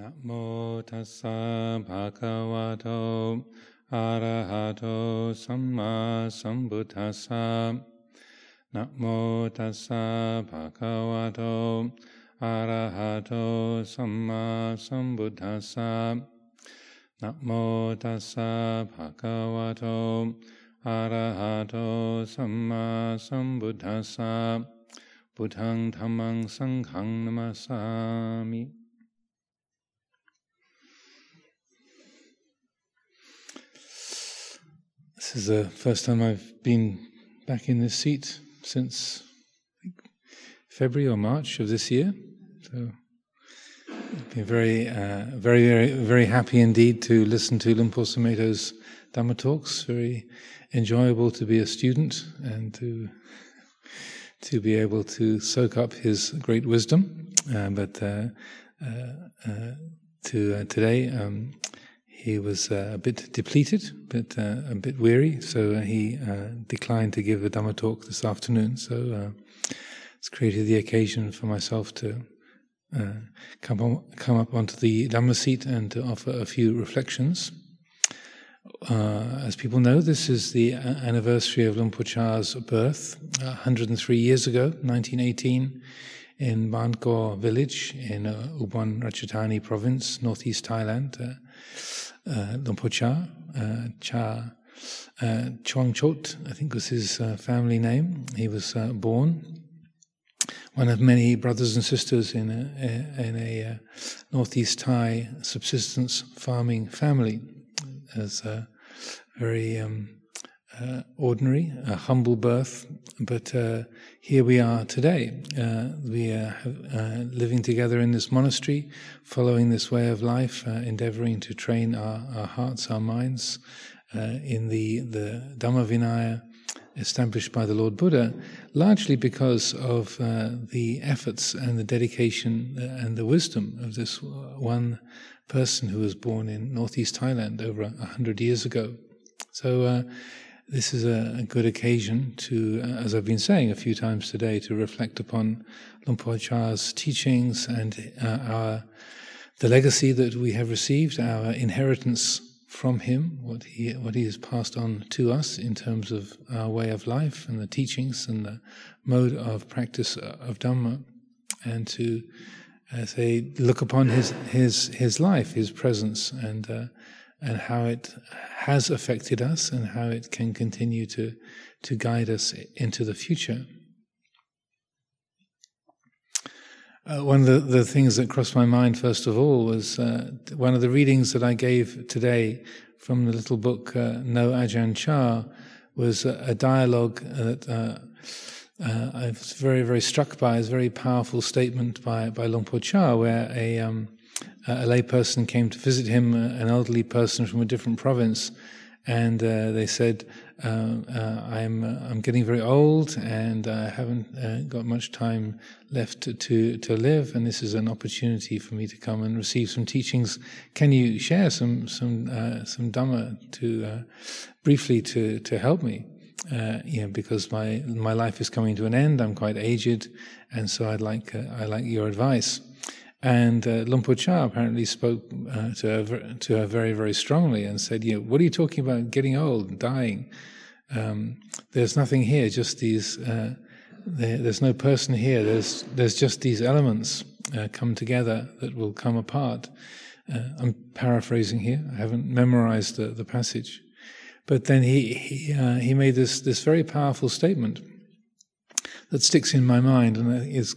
นะโมตัสสะภะคะวะโตอะระหะโตสัมมาสัมพุทธัสสะนะโมตัสสะภะคะวะโตอะระหะโตสัมมาสัมพุทธัสสะนะโมตัสสะภะคะวะโตอะระหะโตสัมมาสัมพุทธัสสะพุทธังธัมมังสังฆังนัมสสามิ This is the first time I've been back in this seat since February or March of this year. So I've been very, uh, very, very, very happy indeed to listen to Luang Por Sumedho's Dhamma talks. Very enjoyable to be a student and to to be able to soak up his great wisdom. Uh, but uh, uh, uh to uh, today. Um, he was uh, a bit depleted, but uh, a bit weary, so uh, he uh, declined to give a Dhamma talk this afternoon. So uh, it's created the occasion for myself to come on, come up onto the Dhamma seat and to offer a few reflections. as people know, this is the anniversary of Luang Por Chah's birth, 103 years ago, 1918 in Ban Gor village in uh, Ubon Ratchathani province, northeast Thailand. Uh, uh, Luang Por uh, Chah uh, Chuang Chot, I think was his uh, family name. He was uh, born one of many brothers and sisters in a, in a uh, northeast Thai subsistence farming family. As a very um, uh, ordinary, a humble birth, but uh, here we are today. Uh, we are uh, living together in this monastery, following this way of life, uh, endeavoring to train our, our hearts, our minds uh, in the, the Dhamma Vinaya established by the Lord Buddha, largely because of the efforts and the dedication and the wisdom of this one person who was born in northeast Thailand over a hundred years ago. So this is a, good occasion to, uh, as I've been saying a few times today, to reflect upon Luang Por Chah's teachings and uh, our the legacy that we have received, our inheritance from him, what he what he has passed on to us in terms of our way of life and the teachings and the mode of practice of Dhamma, and to uh, say look upon his his his life, his presence, and uh, and how it has affected us and how it can continue to, to guide us into the future. Uh, one of the, the, things that crossed my mind, first of all, was uh, one of the readings that I gave today from the little book uh, No Ajahn Chah was a, a dialogue that uh, uh, I was very, very struck by. It's a very powerful statement by, by Luang Por Chah, where a, um, a layperson came to visit him, uh, an elderly person from a different province, and uh, they said, uh, uh, "I'm uh, I'm getting very old, and I haven't uh, got much time left to, to, to live, and this is an opportunity for me to come and receive some teachings. Can you share some some some dhamma to briefly to to help me?" Uh, you know, because my my life is coming to an end. I'm quite aged, and so I'd like uh, I like your advice. And uh, Luang Por Chah apparently spoke uh, to, her, to her very, very strongly and said, you know, what are you talking about getting old, and dying? Um, there's nothing here, just these, uh, there, there's no person here, there's, there's just these elements uh, come together that will come apart. Uh, I'm paraphrasing here, I haven't memorized the, the passage. But then he, he, uh, he made this, this very powerful statement that sticks in my mind and is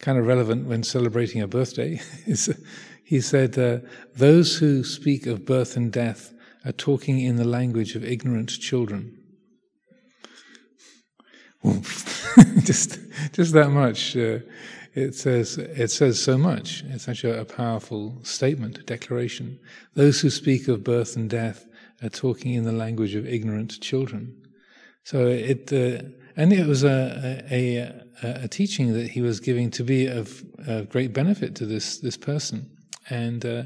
kind of relevant when celebrating a birthday. he said, uh, Those who speak of birth and death are talking in the language of ignorant children. just, just that much. Uh, it says it says so much. It's such a, a, powerful statement, a declaration. Those who speak of birth and death are talking in the language of ignorant children. So it, uh, and it was a, a, a, a, teaching that he was giving to be of, of great benefit to this this person, and uh,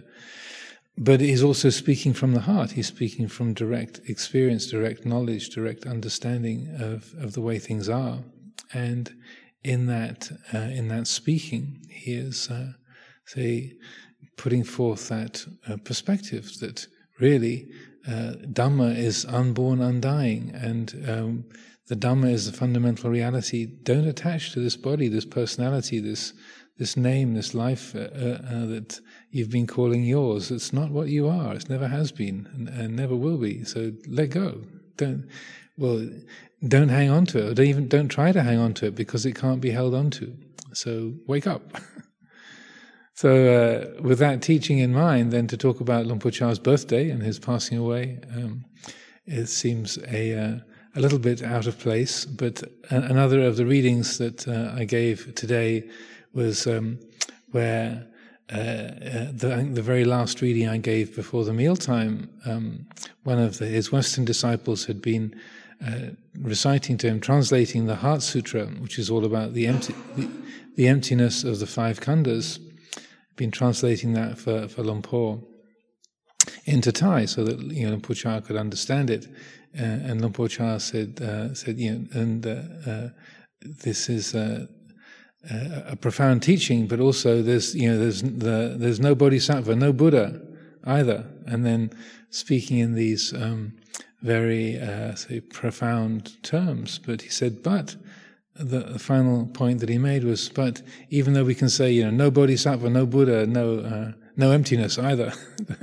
but he's also speaking from the heart. He's speaking from direct experience, direct knowledge, direct understanding of of the way things are, and in that uh, in that speaking, he is uh, say putting forth that uh, perspective that really uh, Dhamma is unborn, undying, and um, the Dhamma is the fundamental reality. Don't attach to this body, this personality, this this name, this life uh, uh, uh, that you've been calling yours. It's not what you are. It never has been, and, and, never will be. So let go. Don't well, don't hang on to it. Don't even don't try to hang on to it because it can't be held on to. So wake up. so uh, with that teaching in mind, then to talk about Luang Por Chah's birthday and his passing away, um, it seems a uh, a little bit out of place. But another of the readings that uh, I gave today was um, where uh, uh, the, the, very last reading I gave before the mealtime, um, one of the, his Western disciples had been uh, reciting to him, translating the Heart Sutra, which is all about the, empty, the, the emptiness of the five khandhas, been translating that for, for Luang Por into Thai so that you know Luang Por Chah could understand it. Uh, and Luang Por Chah said, uh, said, you know, and uh, uh this is uh, a profound teaching, but also there's you know there's the, there's no bodhisattva, no Buddha either. And then speaking in these um, very uh, say profound terms, but he said, but the, the, final point that he made was, but even though we can say you know no bodhisattva, no Buddha, no uh, no emptiness either,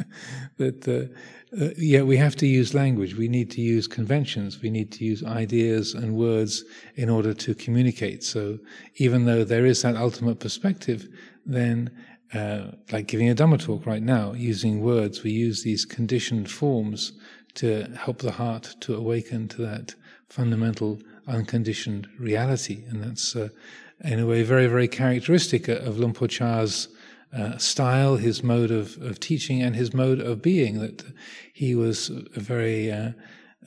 that uh, uh, yeah, we have to use language. We need to use conventions. We need to use ideas and words in order to communicate. So even though there is that ultimate perspective, then uh, like giving a Dhamma talk right now, using words, we use these conditioned forms to help the heart to awaken to that fundamental unconditioned reality. And that's, uh, in a way, very, very characteristic of Luang Por Chah's uh, style, his mode of, of teaching, and his mode of being, that he was very, uh,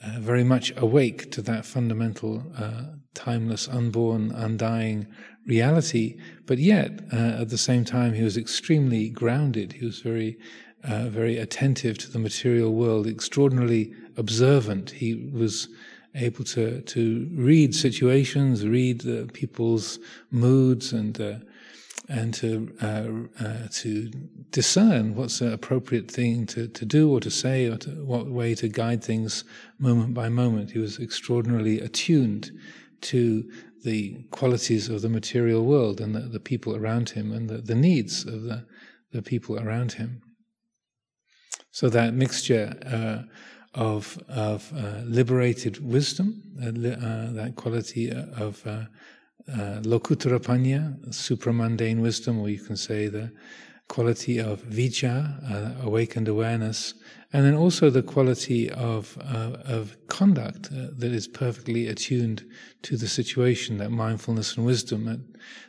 uh, very much awake to that fundamental, uh, timeless, unborn, undying reality. But yet, uh, at the same time, he was extremely grounded. He was very, very attentive to the material world, extraordinarily observant. He was able to to read situations, read people's moods, and and to uh, uh, to discern what's an appropriate thing to, to do or to say or to, what way to guide things moment by moment. He was extraordinarily attuned to the qualities of the material world and the, the people around him and the, the needs of the, the people around him. So that mixture uh, of of uh, liberated wisdom, uh, uh, that quality of uh, Lokuttara Panya, supramundane wisdom, or you can say the quality of vijja, uh, awakened awareness, and then also the quality of uh, of conduct uh, that is perfectly attuned to the situation, that mindfulness and wisdom that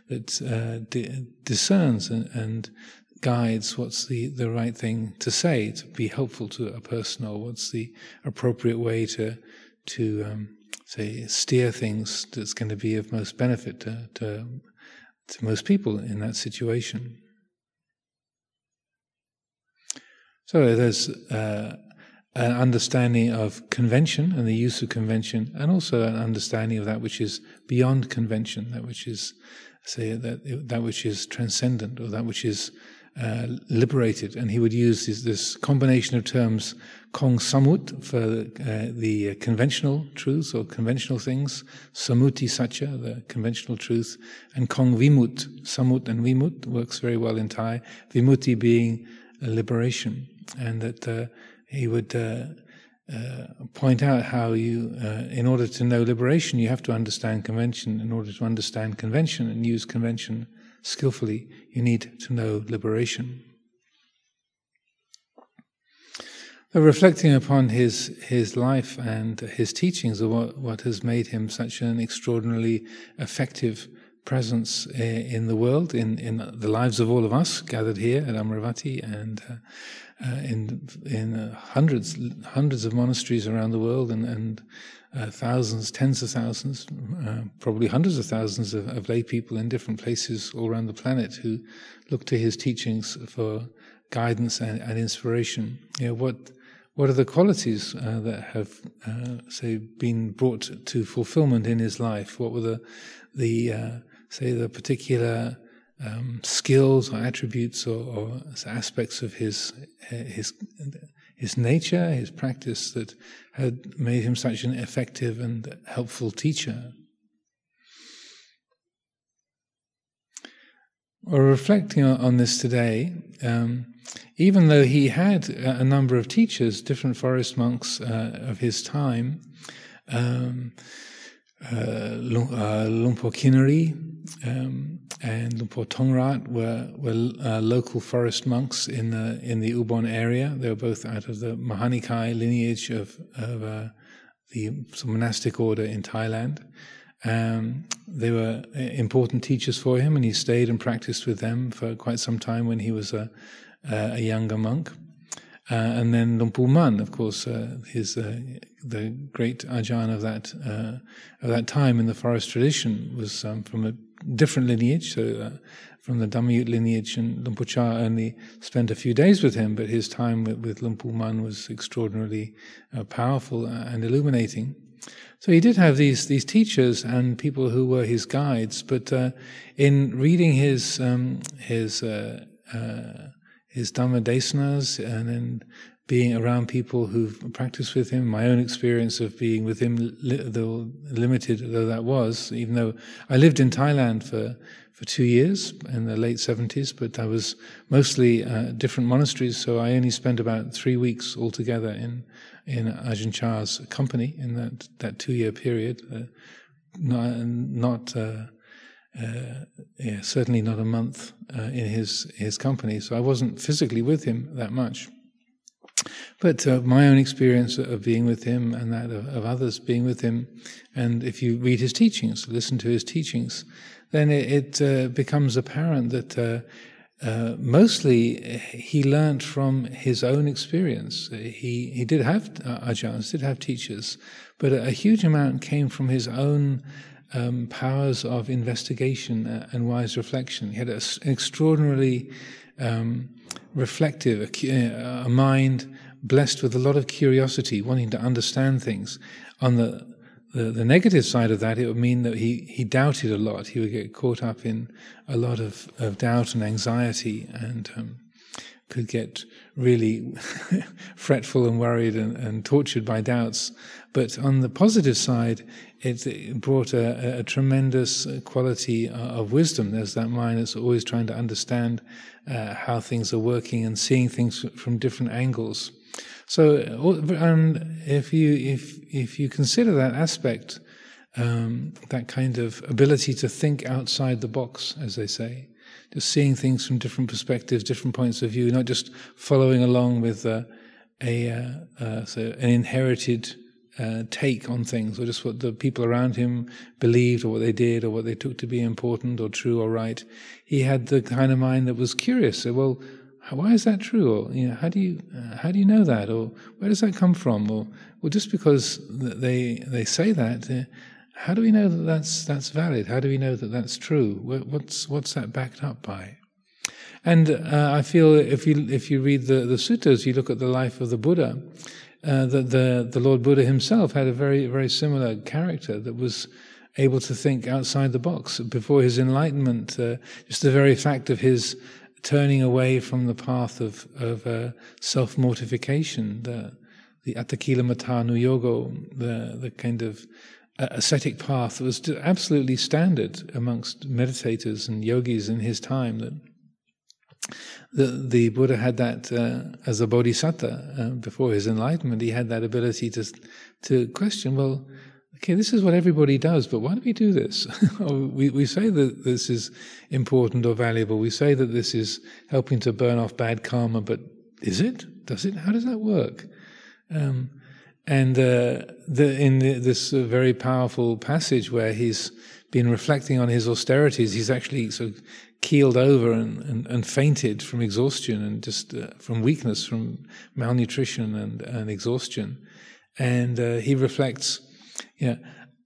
that uh, di- discerns and, and, guides what's the, the right thing to say to be helpful to a person, or what's the appropriate way to to um, say, steer things that's going to be of most benefit to, to, to most people in that situation. So there's uh, an understanding of convention and the use of convention, and also an understanding of that which is beyond convention, that which is, say, that that which is transcendent, or that which is uh, liberated, and he would use this, this, combination of terms, kong samut for uh, the conventional truths or conventional things, samuti satcha, the conventional truth, and kong vimut, samut and vimut works very well in Thai. Vimutti being liberation, and that uh, he would. Uh, uh, point out how you, in order to know liberation, you have to understand convention. In order to understand convention and use convention skillfully, you need to know liberation. So reflecting upon his his life and his teachings, of what, what has made him such an extraordinarily effective presence in the world, in, in the lives of all of us gathered here at Amaravati, and uh, uh, in in uh, hundreds hundreds of monasteries around the world, and, and uh, thousands, tens of thousands, uh, probably hundreds of thousands of, of, lay people in different places all around the planet who look to his teachings for guidance and, and inspiration. You know, what what are the qualities uh, that have, uh, say, been brought to fulfillment in his life? What were the the uh, say the particular um, skills or attributes or, or, aspects of his his his nature, his practice that had made him such an effective and helpful teacher. Or reflecting on this today, um, even though he had a number of teachers, different forest monks uh, of his time, um, uh, Luang Por Kinaree um, and Luang Por Tongrat were, were uh, local forest monks in the in the Ubon area. They were both out of the Mahanikai lineage of, of uh, the monastic order in Thailand. Um, they were uh, important teachers for him, and he stayed and practiced with them for quite some time when he was a, a younger monk. Uh, and then Luang Por Mun, of course, uh, his uh, the great ajahn of that uh, of that time in the forest tradition was um, from a different lineage, so uh, from the Dhammayut lineage, and Luang Por Chah only spent a few days with him, but his time with, with Luang Por Mun was extraordinarily uh, powerful and illuminating. So he did have these these teachers and people who were his guides, but in reading his um, his his Dhamma desanas and then being around people who've practiced with him, my own experience of being with him, though limited though that was, even though I lived in Thailand for, for two years in the late 70s, but I was mostly uh, different monasteries, so I only spent about three weeks altogether in, in Ajahn Chah's company in that, that two year period. Uh, not, not uh, yeah, certainly not a month uh, in his his company. So I wasn't physically with him that much. But uh, my own experience of being with him and that of, of, others being with him, and if you read his teachings, listen to his teachings, then it, it uh, becomes apparent that uh, uh, mostly he learned from his own experience. He he did have uh, did have teachers, but a, a huge amount came from his own um, powers of investigation uh, and wise reflection. He had an extraordinarily um, reflective, a, a, mind blessed with a lot of curiosity, wanting to understand things. On the, the, the negative side of that, it would mean that he, he doubted a lot. He would get caught up in a lot of, of doubt and anxiety and um, could get really fretful and worried and, and, tortured by doubts. But on the positive side, it, brought a, a, tremendous quality of wisdom. There's that mind that's always trying to understand uh, how things are working and seeing things from different angles. So, um, if you if if you consider that aspect, um, that kind of ability to think outside the box, as they say, just seeing things from different perspectives, different points of view, not just following along with uh, a uh, uh, so an inherited uh, take on things, or just what the people around him believed, or what they did, or what they took to be important, or true, or right. He had the kind of mind that was curious. So, well, why is that true? Or you know, how do you uh, how do you know that? Or where does that come from? Or well, just because they they say that, uh, how do we know that that's that's valid? How do we know that that's true? What's what's that backed up by? And uh, I feel if you if you read the the suttas, you look at the life of the Buddha uh, that the, the Lord Buddha himself had a very, very similar character that was able to think outside the box. Before his enlightenment, uh, just the very fact of his turning away from the path of, of uh, self mortification, the, the attakilamathanuyoga, the, the kind of ascetic path was absolutely standard amongst meditators and yogis in his time that the, the Buddha had that uh, as a bodhisattva uh, before his enlightenment. He had that ability to to question. Well, okay, this is what everybody does, but why do we do this? we we say that this is important or valuable. We say that this is helping to burn off bad karma, but is it? Does it? How does that work? Um, and uh, the, in the, this uh, very powerful passage where he's been reflecting on his austerities, he's actually sort of keeled over and, and, and fainted from exhaustion and just uh, from weakness, from malnutrition and, and exhaustion. And uh, he reflects, you know,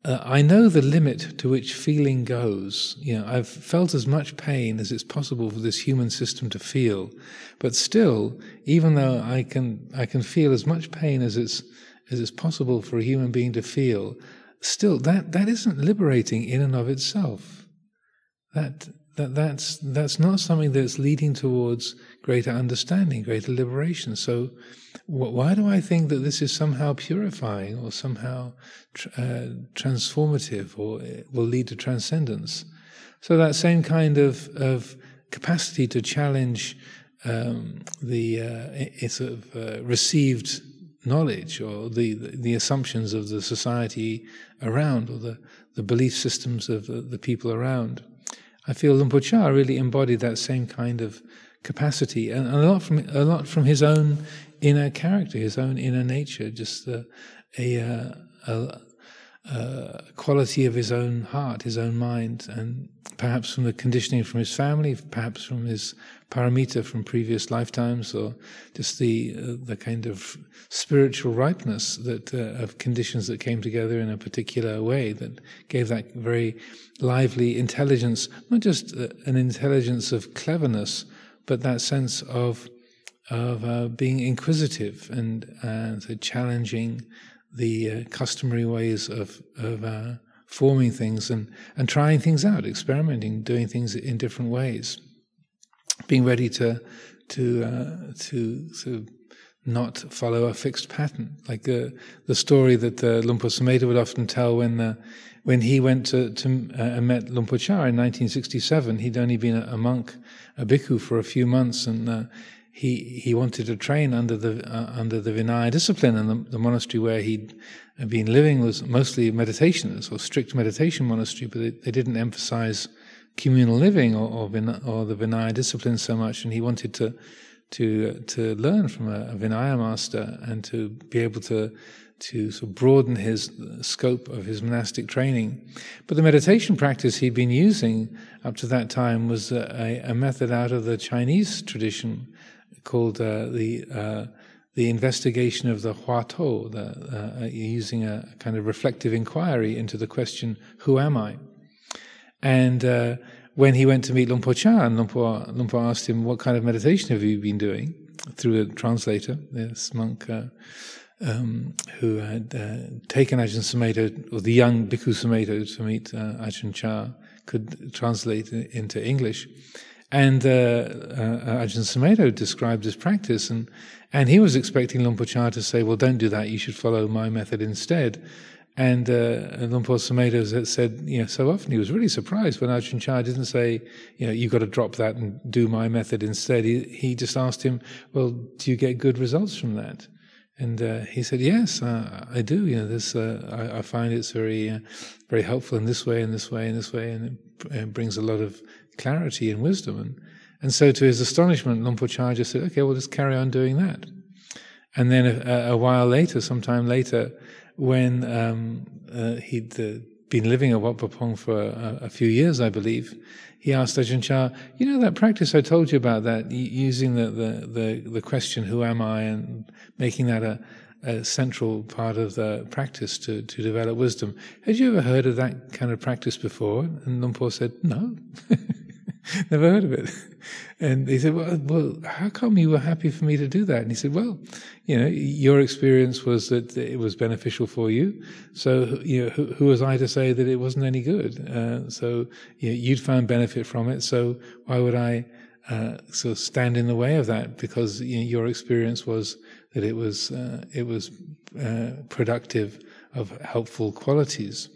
uh, I know the limit to which feeling goes. You know, I've felt as much pain as it's possible for this human system to feel, but still, even though I can, I can feel as much pain as it's as it's possible for a human being to feel, still, that that isn't liberating in and of itself. That that that's that's not something that's leading towards greater understanding, greater liberation. So, wh- why do I think that this is somehow purifying or somehow tr- uh, transformative or will lead to transcendence? So that same kind of of capacity to challenge um, the uh, sort of uh, received knowledge or the, the assumptions of the society around or the, the belief systems of the, the people around. I feel Luang Por really embodied that same kind of capacity, and a lot from a lot from his own inner character, his own inner nature, just a, a, uh, a, a, quality of his own heart, his own mind, and perhaps from the conditioning from his family, perhaps from his paramita from previous lifetimes, or just the uh, the kind of spiritual ripeness that uh, of conditions that came together in a particular way that gave that very lively intelligence, not just uh, an intelligence of cleverness, but that sense of of uh, being inquisitive and uh, challenging the uh, customary ways of of uh, forming things and and trying things out, experimenting, doing things in different ways, being ready to to uh, to not follow a fixed pattern, like the the story that uh, Sumedho would often tell when uh, when he went to, to uh, met Luang Por Chah in 1967. He'd only been a, a, monk, a bhikkhu, for a few months, and uh, he he wanted to train under the uh, under the Vinaya discipline, and the, the, monastery where he'd been living was mostly meditation, or strict meditation monastery, but they, they didn't emphasize communal living or, or, or the Vinaya discipline so much, and he wanted to to to learn from a, a Vinaya master and to be able to to sort of broaden his scope of his monastic training. But the meditation practice he'd been using up to that time was a, a method out of the Chinese tradition called uh, the uh, the investigation of the Huatou, the, uh, using a kind of reflective inquiry into the question, "Who am I?" And uh, when he went to meet Por Chah, and Luang asked him, What kind of meditation have you been doing? Through a translator, this monk uh, um, who had uh, taken Ajahn Sumedho, or the young Bhikkhu Sumedho, to meet uh, Ajahn Chah, could translate into English. And uh, uh, Ajahn Sumedho described his practice, and, and he was expecting Luang Por Chah to say, Well, don't do that, you should follow my method instead. And uh, Luang Por Sumedho said, you know, so often he was really surprised when Ajahn Chah didn't say, you know, you've got to drop that and do my method instead. He, he just asked him, well, do you get good results from that? And uh, he said, yes, uh, I do. You know, this, uh, I, I, find it's very, uh, very helpful in this way, in this way, in this way, and it, it brings a lot of clarity and wisdom. And, and so to his astonishment, Chah just said, okay, we'll just carry on doing that. And then a, a while later, sometime later, when um, uh, he'd uh, been living at Wat Pah Pong for a, a, few years, I believe, he asked Ajahn Chah, you know that practice I told you about that, using the, the, the, the question, who am I, and making that a, a central part of the practice to, to develop wisdom. Had you ever heard of that kind of practice before? And Luang Por said, no. Never heard of it. And he said, well, well, how come you were happy for me to do that? And he said, well, you know, your experience was that it was beneficial for you. So, you know, who, who was I to say that it wasn't any good? Uh, so, you know, you'd found benefit from it. So why would I, uh, sort of stand in the way of that? Because you know, your experience was that it was, uh, it was, uh, productive of helpful qualities.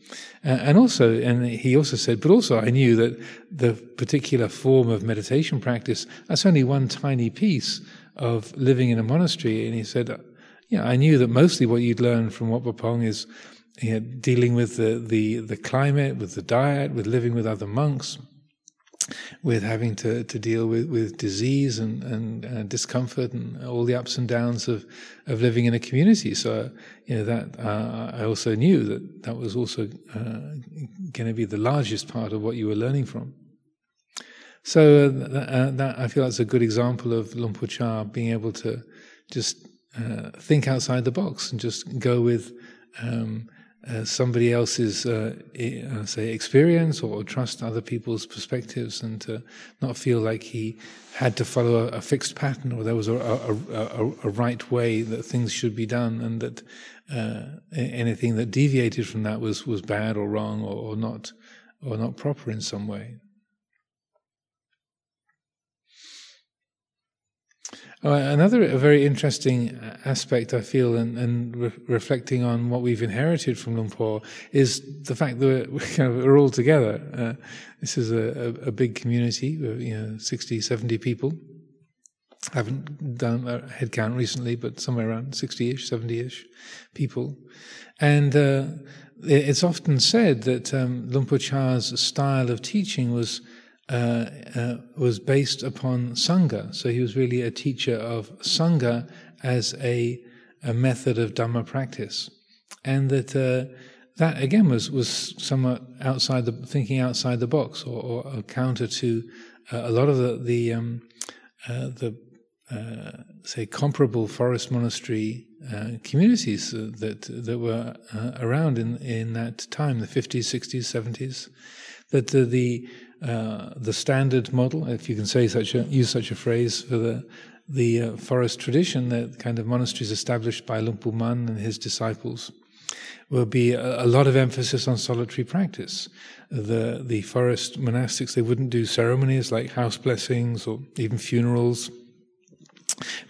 Uh, and also, and he also said, but also I knew that the particular form of meditation practice, that's only one tiny piece of living in a monastery. And he said, yeah, I knew that mostly what you'd learn from Wat Pah Pong is you know, dealing with the, the, the climate, with the diet, with living with other monks, with having to, to deal with, with disease and, and uh, discomfort and all the ups and downs of, of living in a community. So, you know, that uh, I also knew that that was also uh, going to be the largest part of what you were learning from. So uh, uh, that I feel that's a good example of Luang Por Chah being able to just uh, think outside the box and just go with um, uh, somebody else's, uh, uh, say, experience or, trust other people's perspectives and to not feel like he had to follow a, a fixed pattern or there was a, a, a, right way that things should be done and that uh, anything that deviated from that was, was bad or wrong or, or, not or not proper in some way. Oh, another very interesting aspect I feel, and, and re- reflecting on what we've inherited from Luang Por, is the fact that we're, we're all together. Uh, this is a, a, a, big community, you know, 60, 70 people. I haven't done a head count recently, but somewhere around 60 ish, 70 ish people. And uh, it's often said that um, Luang Por Chah's style of teaching was uh, uh, was based upon Sangha. So he was really a teacher of Sangha as a, a method of Dhamma practice. And that uh, that again was, was somewhat outside the thinking outside the box or, or a counter to uh, a lot of the, the, um, uh, the say comparable forest monastery communities that that were around in in that time, the 50s, 60s, 70s. That the uh, the standard model, if you can say such a use such a phrase for the the uh, forest tradition, the kind of monasteries established by Luang Pu Mun and his disciples, will be a, a, lot of emphasis on solitary practice. The the forest monastics they wouldn't do ceremonies like house blessings or even funerals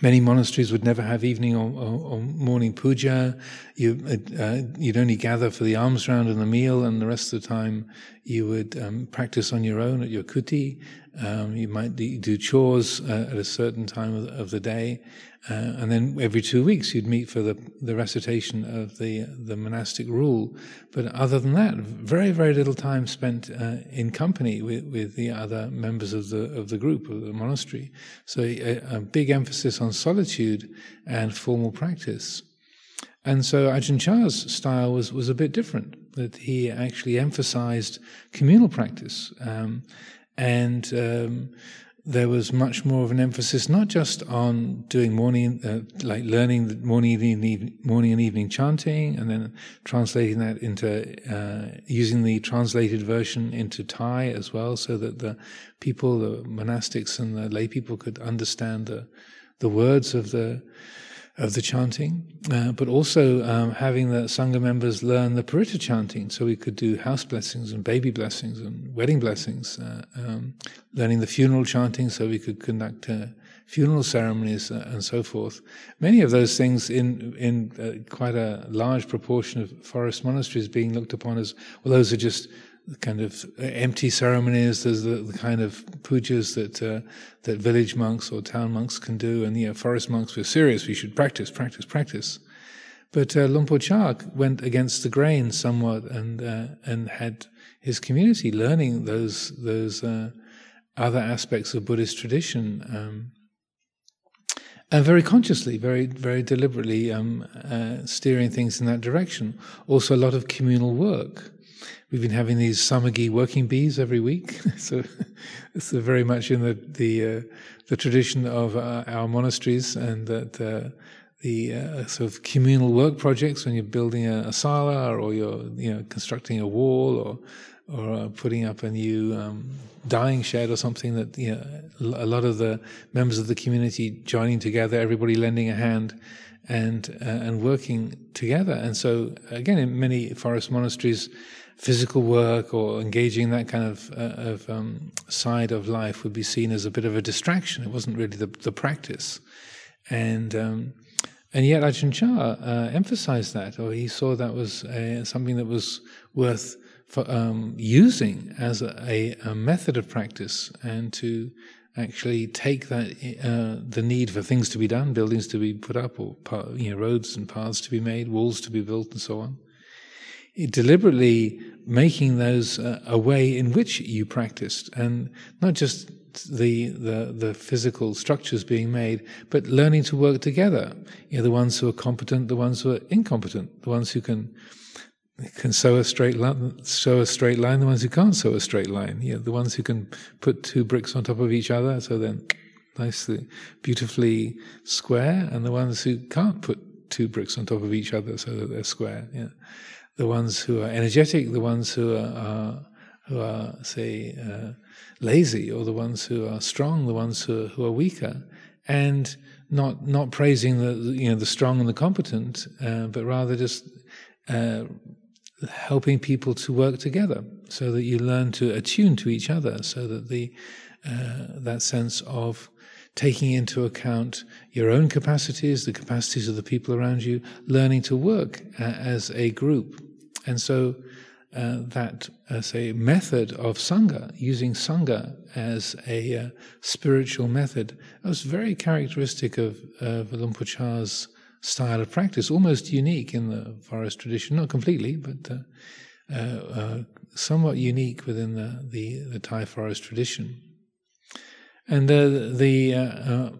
Many monasteries would never have evening or, or, or morning puja. You, uh, you'd only gather for the alms round and the meal, and the rest of the time you would um, practice on your own at your kuti. Um, you might do chores uh, at a certain time of, the day, uh, and then every two weeks you'd meet for the, the recitation of the the monastic rule. But other than that, very very little time spent uh, in company with, with the other members of the of the group of the monastery. So a, a big emphasis on solitude and formal practice. And so Ajahn Chah's style was, was a bit different, that he actually emphasized communal practice. Um, and um, there was much more of an emphasis not just on doing morning, uh, like learning the morning and evening, morning and evening chanting, and then translating that into uh, using the translated version into Thai as well, so that the people, the monastics and the lay people, could understand the the words of the of the chanting, uh, but also um, having the Sangha members learn the Paritta chanting so we could do house blessings and baby blessings and wedding blessings, uh, um, learning the funeral chanting so we could conduct uh, funeral ceremonies uh, and so forth. Many of those things in, in uh, quite a large proportion of forest monasteries being looked upon as, well, those are just kind of empty ceremonies. There's the, the kind of pujas that uh, that village monks or town monks can do, and know, forest monks were serious. We should practice, practice, practice. But uh, Chah went against the grain somewhat, and uh, and had his community learning those those uh, other aspects of Buddhist tradition. Um, and very consciously, very very deliberately um, uh, steering things in that direction. Also, a lot of communal work. We've been having these samagi working bees every week, so it's very much in the the, uh, the tradition of uh, our monasteries, and that uh, the uh, sort of communal work projects when you're building a, a, sala or you're you know constructing a wall or or uh, putting up a new um, dyeing shed or something that you know a lot of the members of the community joining together, everybody lending a hand and uh, and working together. And so again, in many forest monasteries physical work or engaging in that kind of, uh, of um, side of life would be seen as a bit of a distraction. It wasn't really the, the practice. And, um, and yet Ajahn Chah uh, emphasized that, or he saw that was a, something that was worth for, um, using as a, a, method of practice and to actually take that uh, the need for things to be done, buildings to be put up, or you know roads and paths to be made, walls to be built, and so on, deliberately making those uh, a way in which you practiced, and not just the, the the physical structures being made, but learning to work together. You know, the ones who are competent, the ones who are incompetent, the ones who can can sew a straight line, sew a straight line, the ones who can't sew a straight line. The ones who can put two bricks on top of each other, so then nicely, beautifully square, and the ones who can't put two bricks on top of each other so that they're square. Yeah the ones who are energetic, the ones who are, are who are, say, uh, lazy, or the ones who are strong, the ones who are, who are weaker, and not not praising the you know the strong and the competent, uh, but rather just uh, helping people to work together, so that you learn to attune to each other, so that the uh, that sense of taking into account your own capacities, the capacities of the people around you, learning to work uh, as a group. And so uh, that, uh, say, method of Sangha, using Sangha as a uh, spiritual method, that was very characteristic of, of Chah's style of practice, almost unique in the forest tradition, not completely, but uh, uh, uh, somewhat unique within the, the, the, Thai forest tradition. And the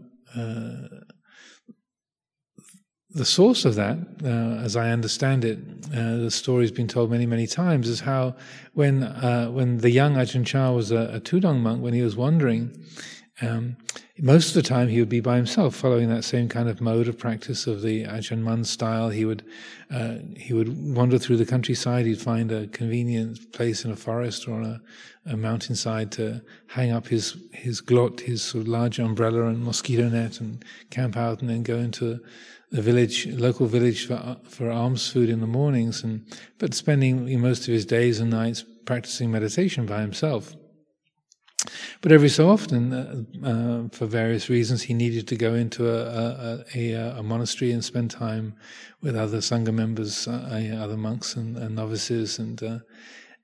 the source of that, uh, as I understand it, uh, the story's been told many, many times, is how when uh, when the young Ajahn Chah was a, a Tudong monk, when he was wandering, um, most of the time he would be by himself, following that same kind of mode of practice of the Ajahn Mun style. He would uh, he would wander through the countryside. He'd find a convenient place in a forest or on a, a mountainside to hang up his his glot, his sort of large umbrella and mosquito net, and camp out, and then go into the village, local village for, for alms food in the mornings, and but spending most of his days and nights practicing meditation by himself. But every so often, uh, uh, for various reasons, he needed to go into a, a, a, a monastery and spend time with other sangha members, uh, other monks and, and novices, and uh,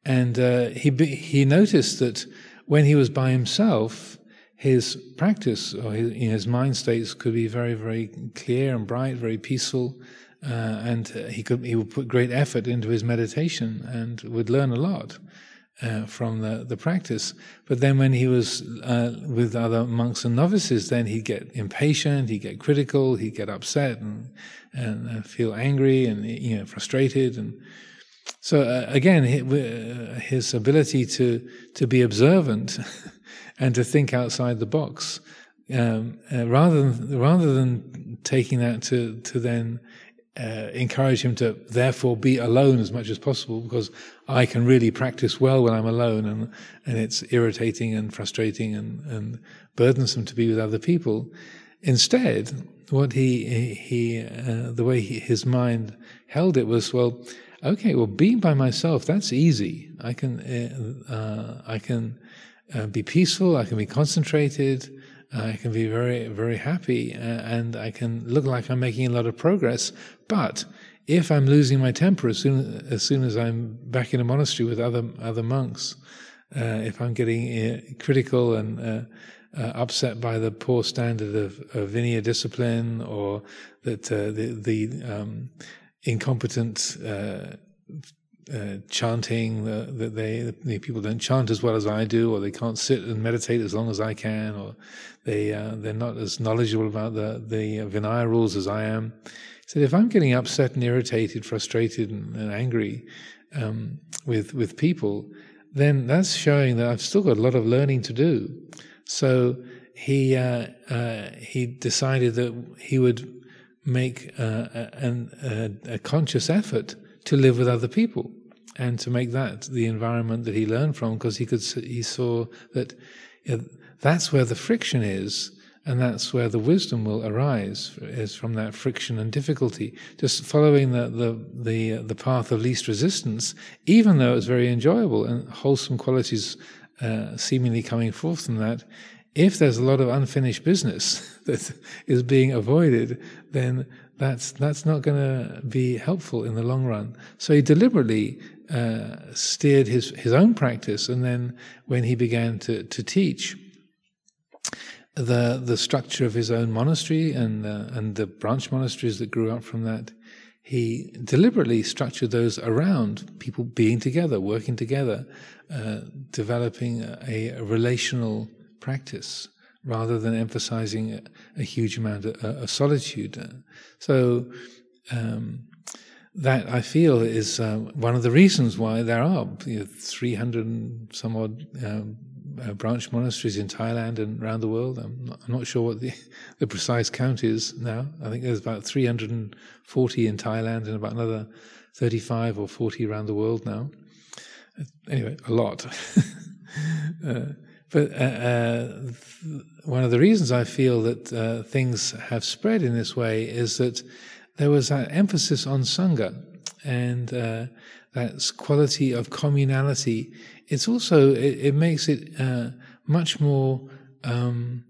and uh, he he noticed that when he was by himself, his practice or his, his mind states could be very, very clear and bright, very peaceful, uh, and he could he would put great effort into his meditation and would learn a lot uh, from the, the practice. But then when he was uh, with other monks and novices, then he'd get impatient, he'd get critical, he'd get upset and and feel angry and you know frustrated and. So uh, again, his ability to to be observant and to think outside the box, um, uh, rather than rather than taking that to to then uh, encourage him to therefore be alone as much as possible because I can really practice well when I'm alone and and it's irritating and frustrating and, and burdensome to be with other people. Instead, what he he uh, the way he, his mind held it was well, okay, well being by myself that's easy. I can uh, uh I can uh, be peaceful, I can be concentrated, I can be very, very happy, uh, and I can look like I'm making a lot of progress. But if I'm losing my temper as soon as, soon as I'm back in a monastery with other other monks, uh, if I'm getting uh, critical and uh, upset by the poor standard of, of Vinaya discipline, or that the the um, incompetent uh, chanting that they the people don't chant as well as I do, or they can't sit and meditate as long as I can, or they uh, they're not as knowledgeable about the the Vinaya rules as I am. Said, if I'm getting upset and irritated, frustrated and, and angry um, with with people, then that's showing that I've still got a lot of learning to do. So he uh, uh he decided that he would make uh, a, a, a conscious effort to live with other people and to make that the environment that he learned from because he could he saw that you know, that's where the friction is and that's where the wisdom will arise is from that friction and difficulty just following the the the, the path of least resistance even though it's very enjoyable and wholesome qualities uh, seemingly coming forth from that if there's a lot of unfinished business that is being avoided then that's that's not going to be helpful in the long run. So he deliberately uh, steered his his own practice, and then when he began to to teach the the structure of his own monastery and and the branch monasteries that grew up from that, he deliberately structured those around people being together, working together, uh, developing a, a relational practice rather than emphasizing a, a huge amount of, of, solitude. So um, that I feel is uh, one of the reasons why there are you know, 300 and some odd um, uh, branch monasteries in Thailand and around the world. I'm not, I'm not, sure what the, the precise count is now. I think there's about 340 in Thailand and about another 35 or 40 around the world now. Anyway, a lot. uh, but uh, uh, one of the reasons I feel that uh, things have spread in this way is that there was that emphasis on sangha and uh, that quality of communality. It's also it, it makes it uh, much more um,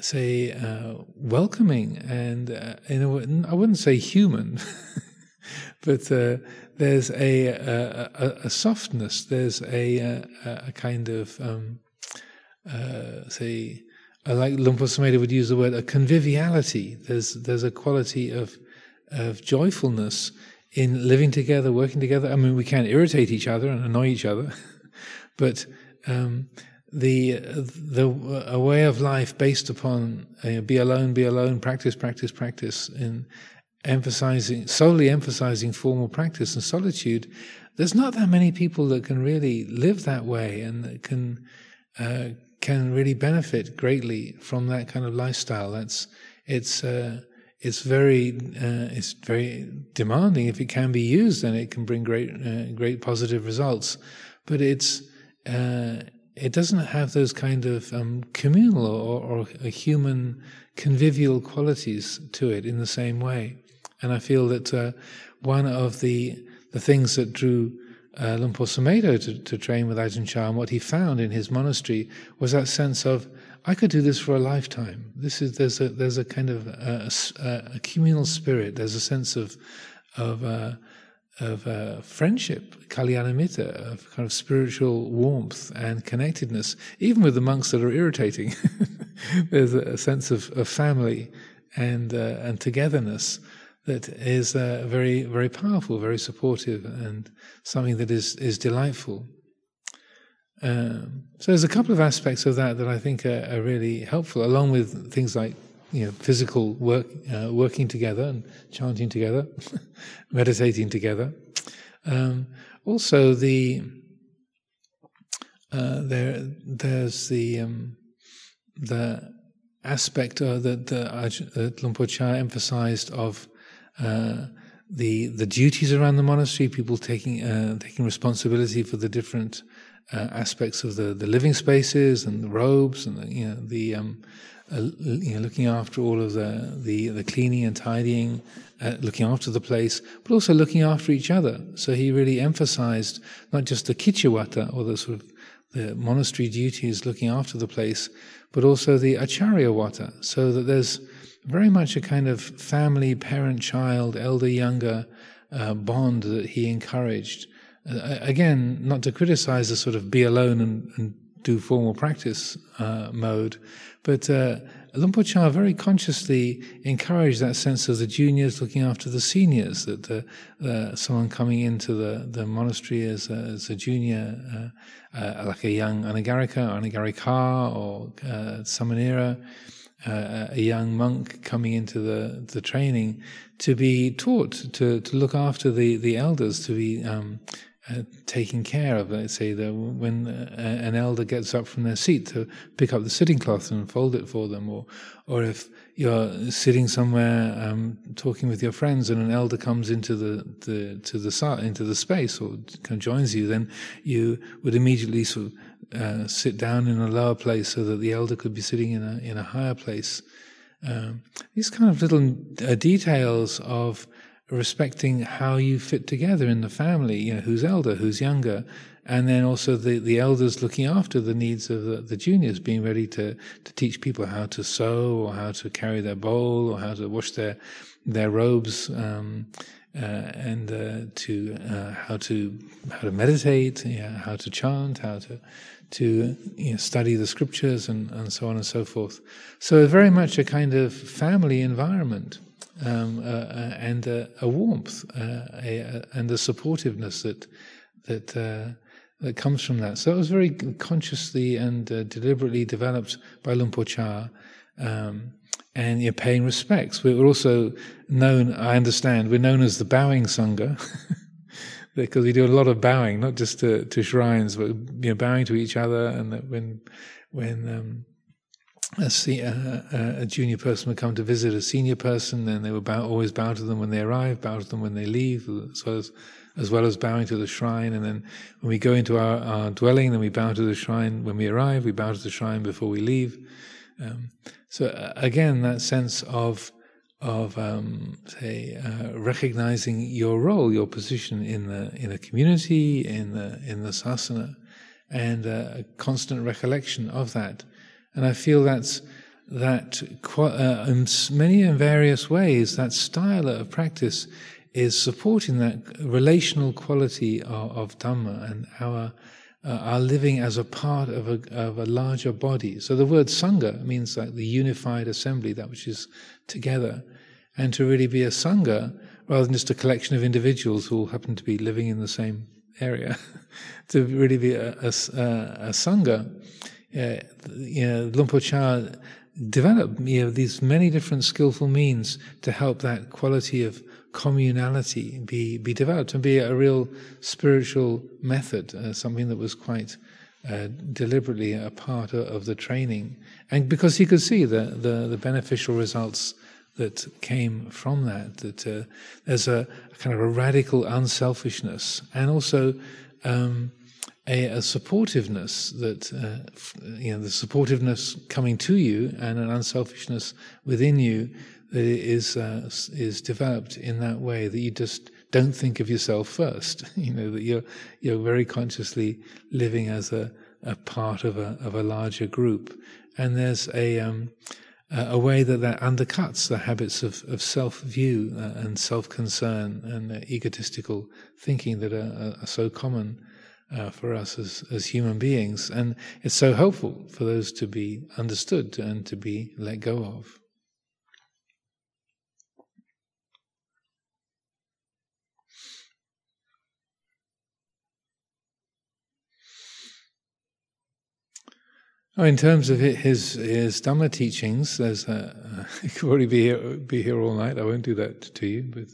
say, uh, welcoming and uh, in wouldn't say human, but uh, there's a, a, a, softness, there's a, a, kind of, um, uh, say, I like Luang Por Sumedho would use the word a conviviality. There's there's a quality of of joyfulness in living together, working together. I mean, we can irritate each other and annoy each other, but um, the the a way of life based upon uh, be alone, be alone, practice, practice, practice, in emphasizing solely emphasizing formal practice and solitude. There's not that many people that can really live that way and that can uh, can really benefit greatly from that kind of lifestyle. That's it's uh, it's very uh, it's very demanding. If it can be used, then it can bring great uh, great positive results. But it's uh, it doesn't have those kind of um, communal or, or, human convivial qualities to it in the same way. And I feel that uh, one of the the things that drew uh, Luang Por Sumedho to, to train with Ajahn Chah and what he found in his monastery was that sense of I could do this for a lifetime. This is there's a there's a kind of a, a, a communal spirit. There's a sense of of uh, of uh, friendship, kalyanamitta, of kind of spiritual warmth and connectedness, even with the monks that are irritating. There's a sense of, of family and uh, and togetherness that is uh, very very powerful, very supportive, and something that is is delightful. Um, so there's a couple of aspects of that that I think are, are really helpful, along with things like you know, physical work, uh, working together and chanting together, meditating together. Um, also, the uh, there there's the um, the aspect uh, that the uh, Luang Por emphasized of uh, the the duties around the monastery, people taking uh, taking responsibility for the different uh, aspects of the, the living spaces and the robes and the, you know the um, uh, you know, looking after all of the, the, the cleaning and tidying, uh, looking after the place, but also looking after each other. So he really emphasized not just the kichawata or the sort of the monastery duties looking after the place, but also the acharya wata, so that there's very much a kind of family, parent, child, elder, younger uh, bond that he encouraged. Uh, again, not to criticize the sort of be alone and, and do formal practice uh, mode, but uh, Chah very consciously encouraged that sense of the juniors looking after the seniors, that the, uh, someone coming into the, the monastery as a, as a junior, uh, uh, like a young anagarika or anagarika or uh, samanera, uh, a young monk coming into the, the training, to be taught to, to look after the, the elders, to be um, uh, taking care of, let's say, the, when uh, an elder gets up from their seat to pick up the sitting cloth and fold it for them, or, or if you're sitting somewhere um, talking with your friends and an elder comes into the, the to the into the space or joins you, then you would immediately sort of uh, sit down in a lower place so that the elder could be sitting in a in a higher place. Um, these kind of little uh, details of respecting how you fit together in the family, you know, who's elder, who's younger, and then also the, the elders looking after the needs of the, the juniors, being ready to, to teach people how to sew or how to carry their bowl or how to wash their, their robes, um, uh, and uh, to uh, how to how to meditate, yeah, how to chant, how to to you know, study the scriptures, and, and so on and so forth. So very much a kind of family environment um, uh, uh, and uh, a warmth a, and a supportiveness that that that comes from that. So it was very consciously and deliberately developed by Luang Por Chah. Um, and you're paying respects. We're also known, I understand, we're known as the bowing sangha because we do a lot of bowing, not just to, to shrines, but you know, bowing to each other. And when when um, a, a, a, junior person would come to visit a senior person, and they would bow, always bow to them when they arrive, bow to them when they leave, as well as as well as bowing to the shrine. And then when we go into our, our dwelling, then we bow to the shrine when we arrive. We bow to the shrine before we leave. Um, so uh, again, that sense of of um, say uh, recognizing your role, your position in the in the community, in the in the sasana, and uh, a constant recollection of that. And I feel that's that uh, in many and various ways, that style of practice is supporting that relational quality of, of Dhamma and our uh, are living as a part of a, of a larger body. So the word Sangha means like the unified assembly, that which is together. And to really be a Sangha, rather than just a collection of individuals who all happen to be living in the same area, to really be a, a, a Sangha, uh, you know, Luang Por developed you know, these many different skillful means to help that quality of communality be, be developed and be a real spiritual method, uh, something that was quite uh, deliberately a part of, of, the training. And because he could see the, the, the beneficial results that came from that, that uh, there's a, a, kind of a radical unselfishness and also um, a, a, supportiveness that, uh, you know, the supportiveness coming to you and an unselfishness within you that is uh, is developed in that way that you just don't think of yourself first. you know that you're you're very consciously living as a, a part of a of a larger group, and there's a um, a way that that undercuts the habits of, of self view uh, and self concern and egotistical thinking that are, are so common. Uh, for us as, as human beings, and it's so helpful for those to be understood and to be let go of. Oh, in terms of his his Dhamma teachings, there's a, uh, could probably be here, be here all night. I won't do that to you, but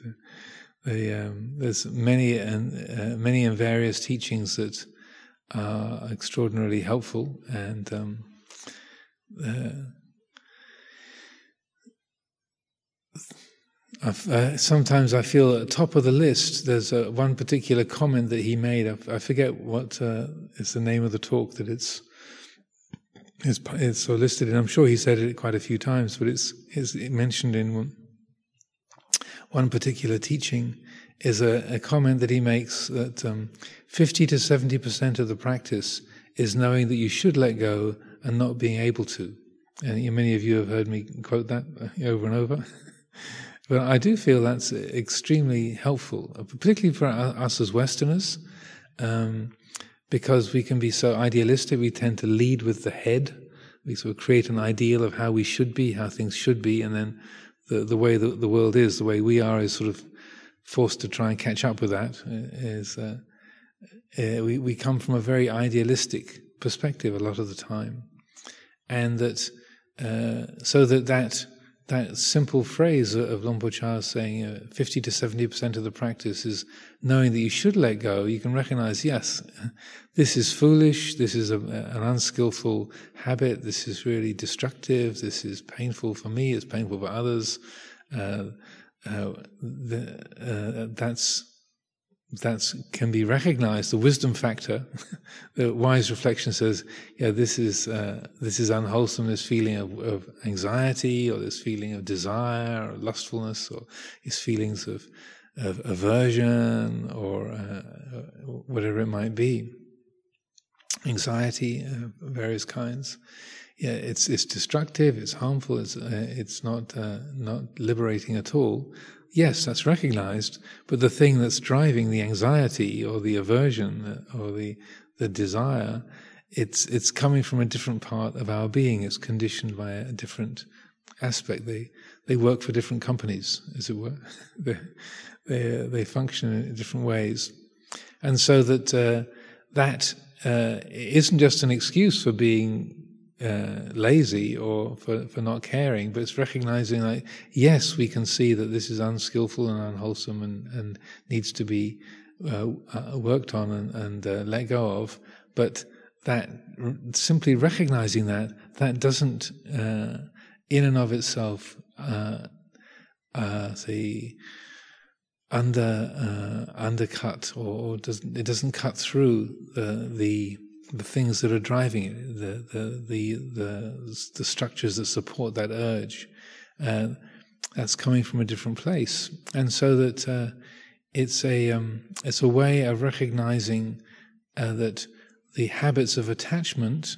um, there's many and uh, many and various teachings that are extraordinarily helpful, and um, uh, uh, sometimes I feel at the top of the list. There's one particular comment that he made. I, I forget what uh, is the name of the talk that it's it's, it's so listed, and I'm sure he said it quite a few times, but it's, it's mentioned in one, particular teaching. Is a, a, comment that he makes that um, 50 to 70 percent of the practice is knowing that you should let go and not being able to. And many of you have heard me quote that over and over. but I do feel that's extremely helpful, particularly for us as Westerners. Um, because we can be so idealistic, we tend to lead with the head. We sort of create an ideal of how we should be, how things should be, and then the, the way the, the world is, the way we are, is sort of forced to try and catch up with that. Is uh, uh, we we come from a very idealistic perspective a lot of the time, and that uh, so that that that simple phrase of Luang Por Chah saying uh, 50 to 70% of the practice is knowing that you should let go. You can recognize, yes, this is foolish, this is a, an unskillful habit, this is really destructive, this is painful for me, it's painful for others. Uh, uh, the, uh, that's that can be recognized, the wisdom factor, the wise reflection says, yeah, this is uh, this is unwholesome, this feeling of, of, anxiety, or this feeling of desire, or lustfulness, or these feelings of, of aversion, or uh, whatever it might be, anxiety various kinds. Yeah, it's it's destructive, it's harmful, it's uh, it's not uh, not liberating at all yes, that's recognized, but the thing that's driving the anxiety or the aversion or the the desire, it's it's coming from a different part of our being. It's conditioned by a different aspect. They they work for different companies, as it were. they, they they function in different ways, and so that uh, that uh, isn't just an excuse for being uh, lazy or for, for not caring, but it's recognizing that, yes, we can see that this is unskillful and unwholesome and, and needs to be uh, uh, worked on and, and uh, let go of, but that r- simply recognizing that, that doesn't, uh, in and of itself, uh, the under undercut or, or doesn't it doesn't cut through the the the things that are driving it, the the the the, the structures that support that urge, uh, that's coming from a different place, and so that uh, it's a um, it's a way of recognizing uh, that the habits of attachment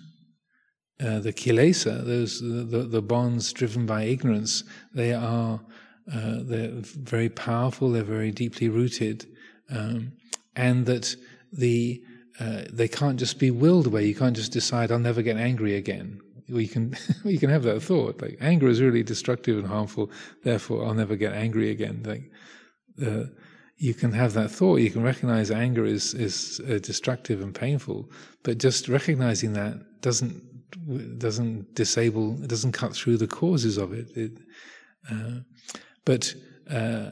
uh, the kilesa, those the, the, bonds driven by ignorance, they are uh, they're very powerful. They're very deeply rooted, um, and that the uh, they can't just be willed away. You can't just decide I'll never get angry again. We can you can have that thought like anger is really destructive and harmful. Therefore, I'll never get angry again. Like uh, you can have that thought. You can recognize anger is is uh, destructive and painful, but just recognizing that doesn't doesn't disable. It doesn't cut through the causes of it. it uh, but uh,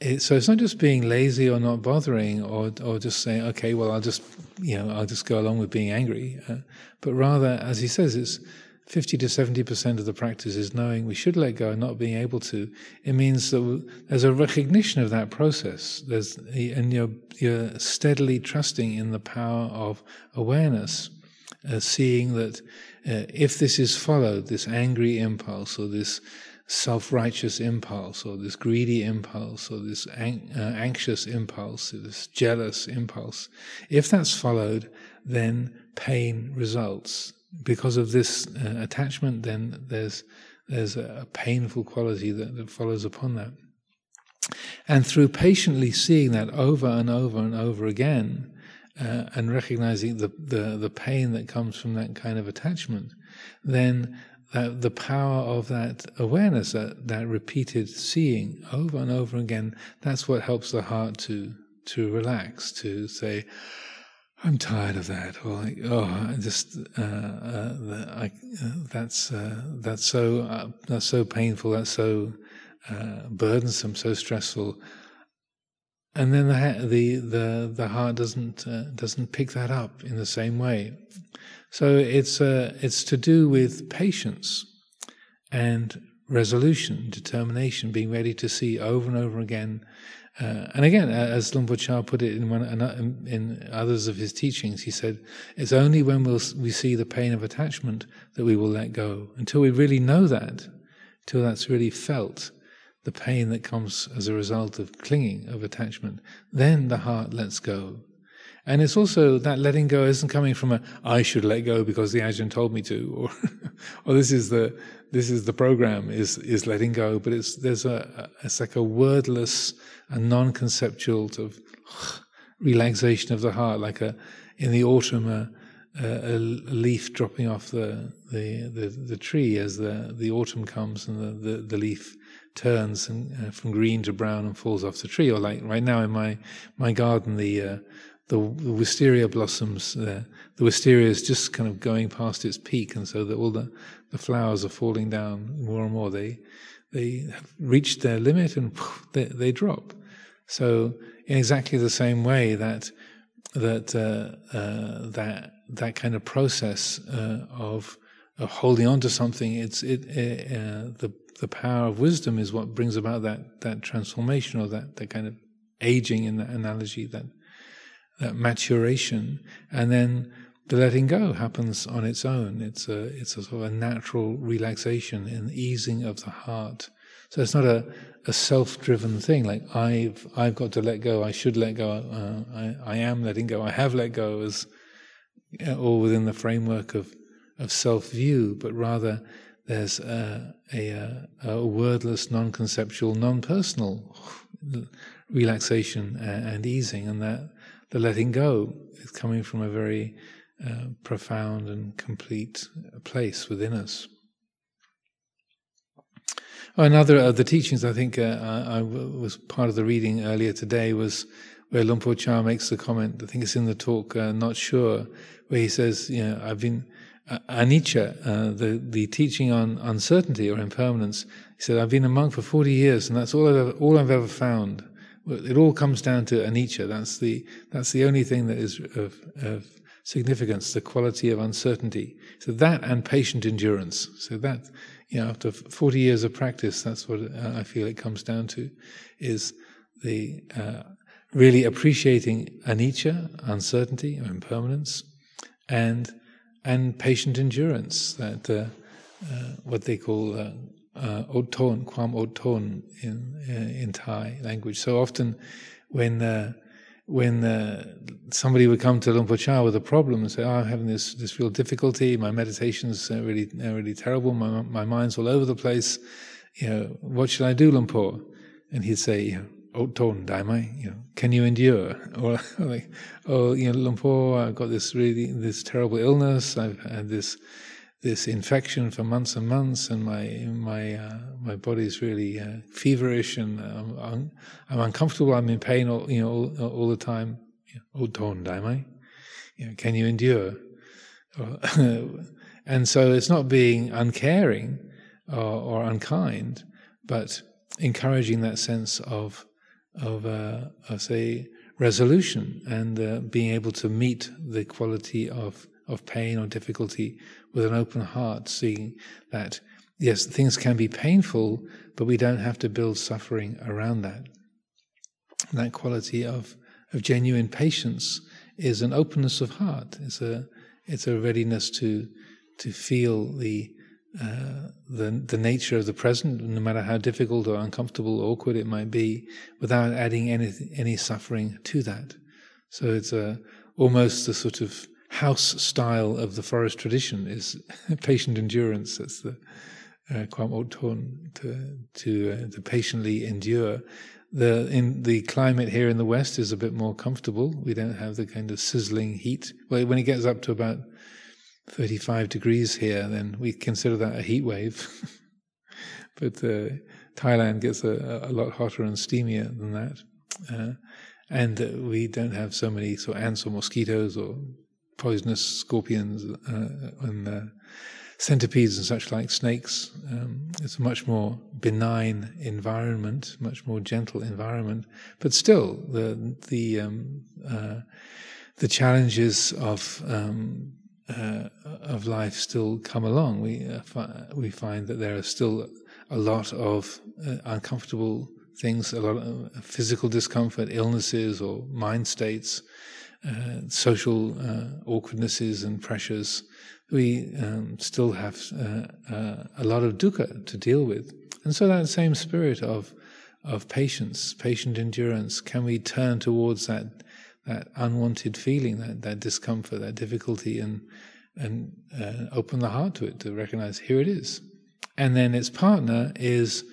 it, so it's not just being lazy or not bothering or or just saying, okay, well, I'll just you know I'll just go along with being angry, uh, but rather, as he says, it's 50 to 70% of the practice is knowing we should let go and not being able to. It means that there's a recognition of that process. There's, and you're, you're steadily trusting in the power of awareness, uh, seeing that uh, if this is followed, this angry impulse or this self righteous impulse or this greedy impulse or this uh, anxious impulse, this jealous impulse, if that's followed, then pain results because of this uh, attachment, then there's there's a painful quality that, that follows upon that. And through patiently seeing that over and over and over again, uh, and recognizing the, the, the pain that comes from that kind of attachment, then that the power of that awareness, that, that repeated seeing over and over again, that's what helps the heart to to relax, to say, I'm tired of that, or like, oh, I just uh, uh, I, uh, that's uh, that's so uh, that's so painful, that's so uh, burdensome, so stressful, and then the the the, the heart doesn't doesn't pick that up in the same way. So it's it's to do with patience and resolution, determination, being ready to see over and over again uh, and again, as Luang Por Chah put it in, one, in others of his teachings, he said, "It's only when we'll, we see the pain of attachment that we will let go. Until we really know that, until that's really felt, the pain that comes as a result of clinging, of attachment, then the heart lets go. And it's also that letting go isn't coming from a I should let go because the Ajahn told me to, or or this is the this is the program is is letting go. But it's there's a it's like a wordless a non-conceptual sort of relaxation of the heart, like a in the autumn a, a, a leaf dropping off the, the, the the tree as the the autumn comes and the the, the leaf turns and, uh, from green to brown and falls off the tree. Or like right now in my my garden, the uh, the, wisteria blossoms, there. the wisteria is just kind of going past its peak, and so that all the, the flowers are falling down more and more. They they have reached their limit and they, they drop. So in exactly the same way that that uh, uh, that that kind of process uh, of, of holding on to something, it's it uh, the the power of wisdom is what brings about that that transformation or that that kind of aging in that analogy that that maturation, and then the letting go happens on its own. It's a it's a sort of a natural relaxation and easing of the heart. So it's not a, a self-driven thing like I've I've got to let go. I should let go. Uh, I I am letting go. I have let go as all within the framework of of self-view, but rather there's a, a, a wordless, non-conceptual, non-personal relaxation and easing, and that the letting go is coming from a very uh, profound and complete place within us. Another of the teachings I think uh, I, was part of the reading earlier today was where Luang Por Chah makes the comment. I think it's in the talk, uh, not sure, where he says, you know, I've been uh, anicca, uh, the the teaching on uncertainty or impermanence. He said, I've been a monk for forty years, and that's all I've ever, all I've ever found. It all comes down to anicca. That's the that's the only thing that is of, of significance, the quality of uncertainty. So that and patient endurance. So that you know, after forty years of practice, that's what uh, I feel it comes down to, is the uh, really appreciating anicca, uncertainty or impermanence, and and patient endurance. That uh, uh what they call uh, oton, kwam oton in uh, in Thai language. So often, when uh, when uh, somebody would come to Luang Por Chah with a problem and say, "Oh, I'm having this this real difficulty. My meditation's uh, really uh, really terrible. My my mind's all over the place. You know, what should I do, Luang Por?" And he'd say, "You know, oh, ton daimai, you know, can you endure?" Or like, "Oh, you know, Luang I've got this really this terrible illness. I've had this." This infection for months and months, and my my uh, my body's really uh, feverish, and I'm, I'm, I'm, uncomfortable. I'm in pain, all, you know, all, all the time. Oh, don't die, You know, can you endure? and so it's not being uncaring or, or unkind, but encouraging that sense of of, uh, of say resolution and uh, being able to meet the quality of of pain or difficulty with an open heart, seeing that, yes, things can be painful, but we don't have to build suffering around that. That quality of, of genuine patience is an openness of heart. It's a, it's a readiness to, to feel the, uh, the, the nature of the present, no matter how difficult or uncomfortable or awkward it might be, without adding any, any suffering to that. So it's a, almost a sort of house style of the forest tradition is patient endurance. That's the uh, Kwam to to uh, to patiently endure. The in the climate here in the west is a bit more comfortable. We don't have the kind of sizzling heat. Well, when it gets up to about 35 degrees here, then we consider that a heat wave. but uh, Thailand gets a, a, lot hotter and steamier than that. Uh, and we don't have so many sort of ants or mosquitoes or poisonous scorpions uh, and uh, centipedes and such like snakes. Um, it's a much more benign environment, much more gentle environment. But still, the the um, uh, the challenges of um, uh, of life still come along. We uh, fi- we find that there are still a lot of uh, uncomfortable things, a lot of physical discomfort, illnesses, or mind states uh, social uh, awkwardnesses and pressures, we um, still have uh, uh, a lot of dukkha to deal with. And so that same spirit of of patience, patient endurance, can we turn towards that that unwanted feeling, that, that discomfort, that difficulty, and and uh, open the heart to it to recognize here it is. And then its partner is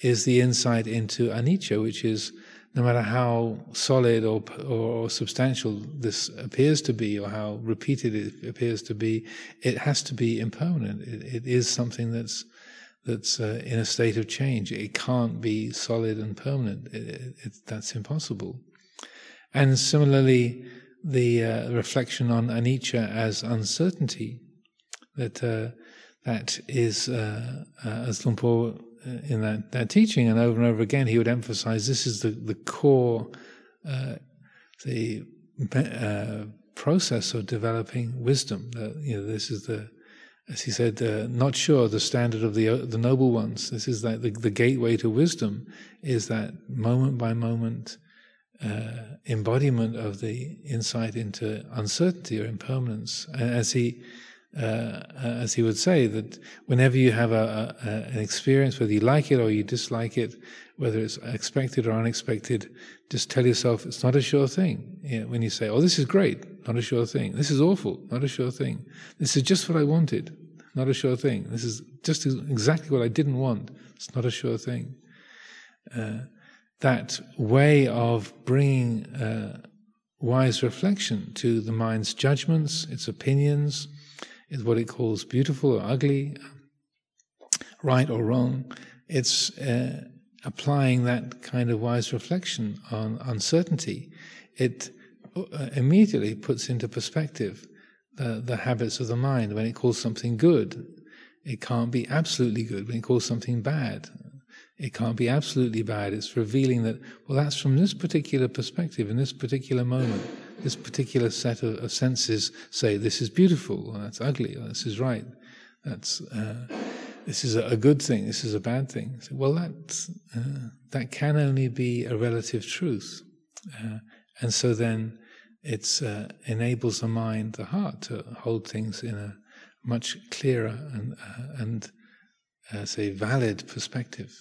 is the insight into anicca, which is no matter how solid or, or substantial this appears to be, or how repeated it appears to be, it has to be impermanent. it, it is something that's that's uh, in a state of change. It can't be solid and permanent. It, it, that's impossible. And similarly, the uh, reflection on anicca as uncertainty, that uh, that is, uh, uh, as uh, in that, that teaching, and over and over again, he would emphasize this is the, the core, uh, the uh, process of developing wisdom. you know, this is the, as he said, uh, not sure the standard of the the noble ones. This is that the, the gateway to wisdom is that moment by moment uh, embodiment of the insight into uncertainty or impermanence. As he uh, as he would say, that whenever you have a, a, an experience, whether you like it or you dislike it, whether it's expected or unexpected, just tell yourself it's not a sure thing. You know, when you say, "Oh, this is great," not a sure thing. This is awful, not a sure thing. This is just what I wanted, not a sure thing. This is just exactly what I didn't want. It's not a sure thing. Uh, that way of bringing uh, wise reflection to the mind's judgments, its opinions is what it calls beautiful or ugly, right or wrong. It's uh, applying that kind of wise reflection on uncertainty. It uh, immediately puts into perspective the, the habits of the mind. When it calls something good, it can't be absolutely good. When it calls something bad, it can't be absolutely bad. It's revealing that, well, that's from this particular perspective, in this particular moment this particular set of, of senses say this is beautiful, or that's ugly, or this is right, that's uh, this is a, good thing, this is a bad thing. So, well, that uh, that can only be a relative truth, uh, and so then it uh, enables the mind, the heart, to hold things in a much clearer and uh, and uh, say valid perspective.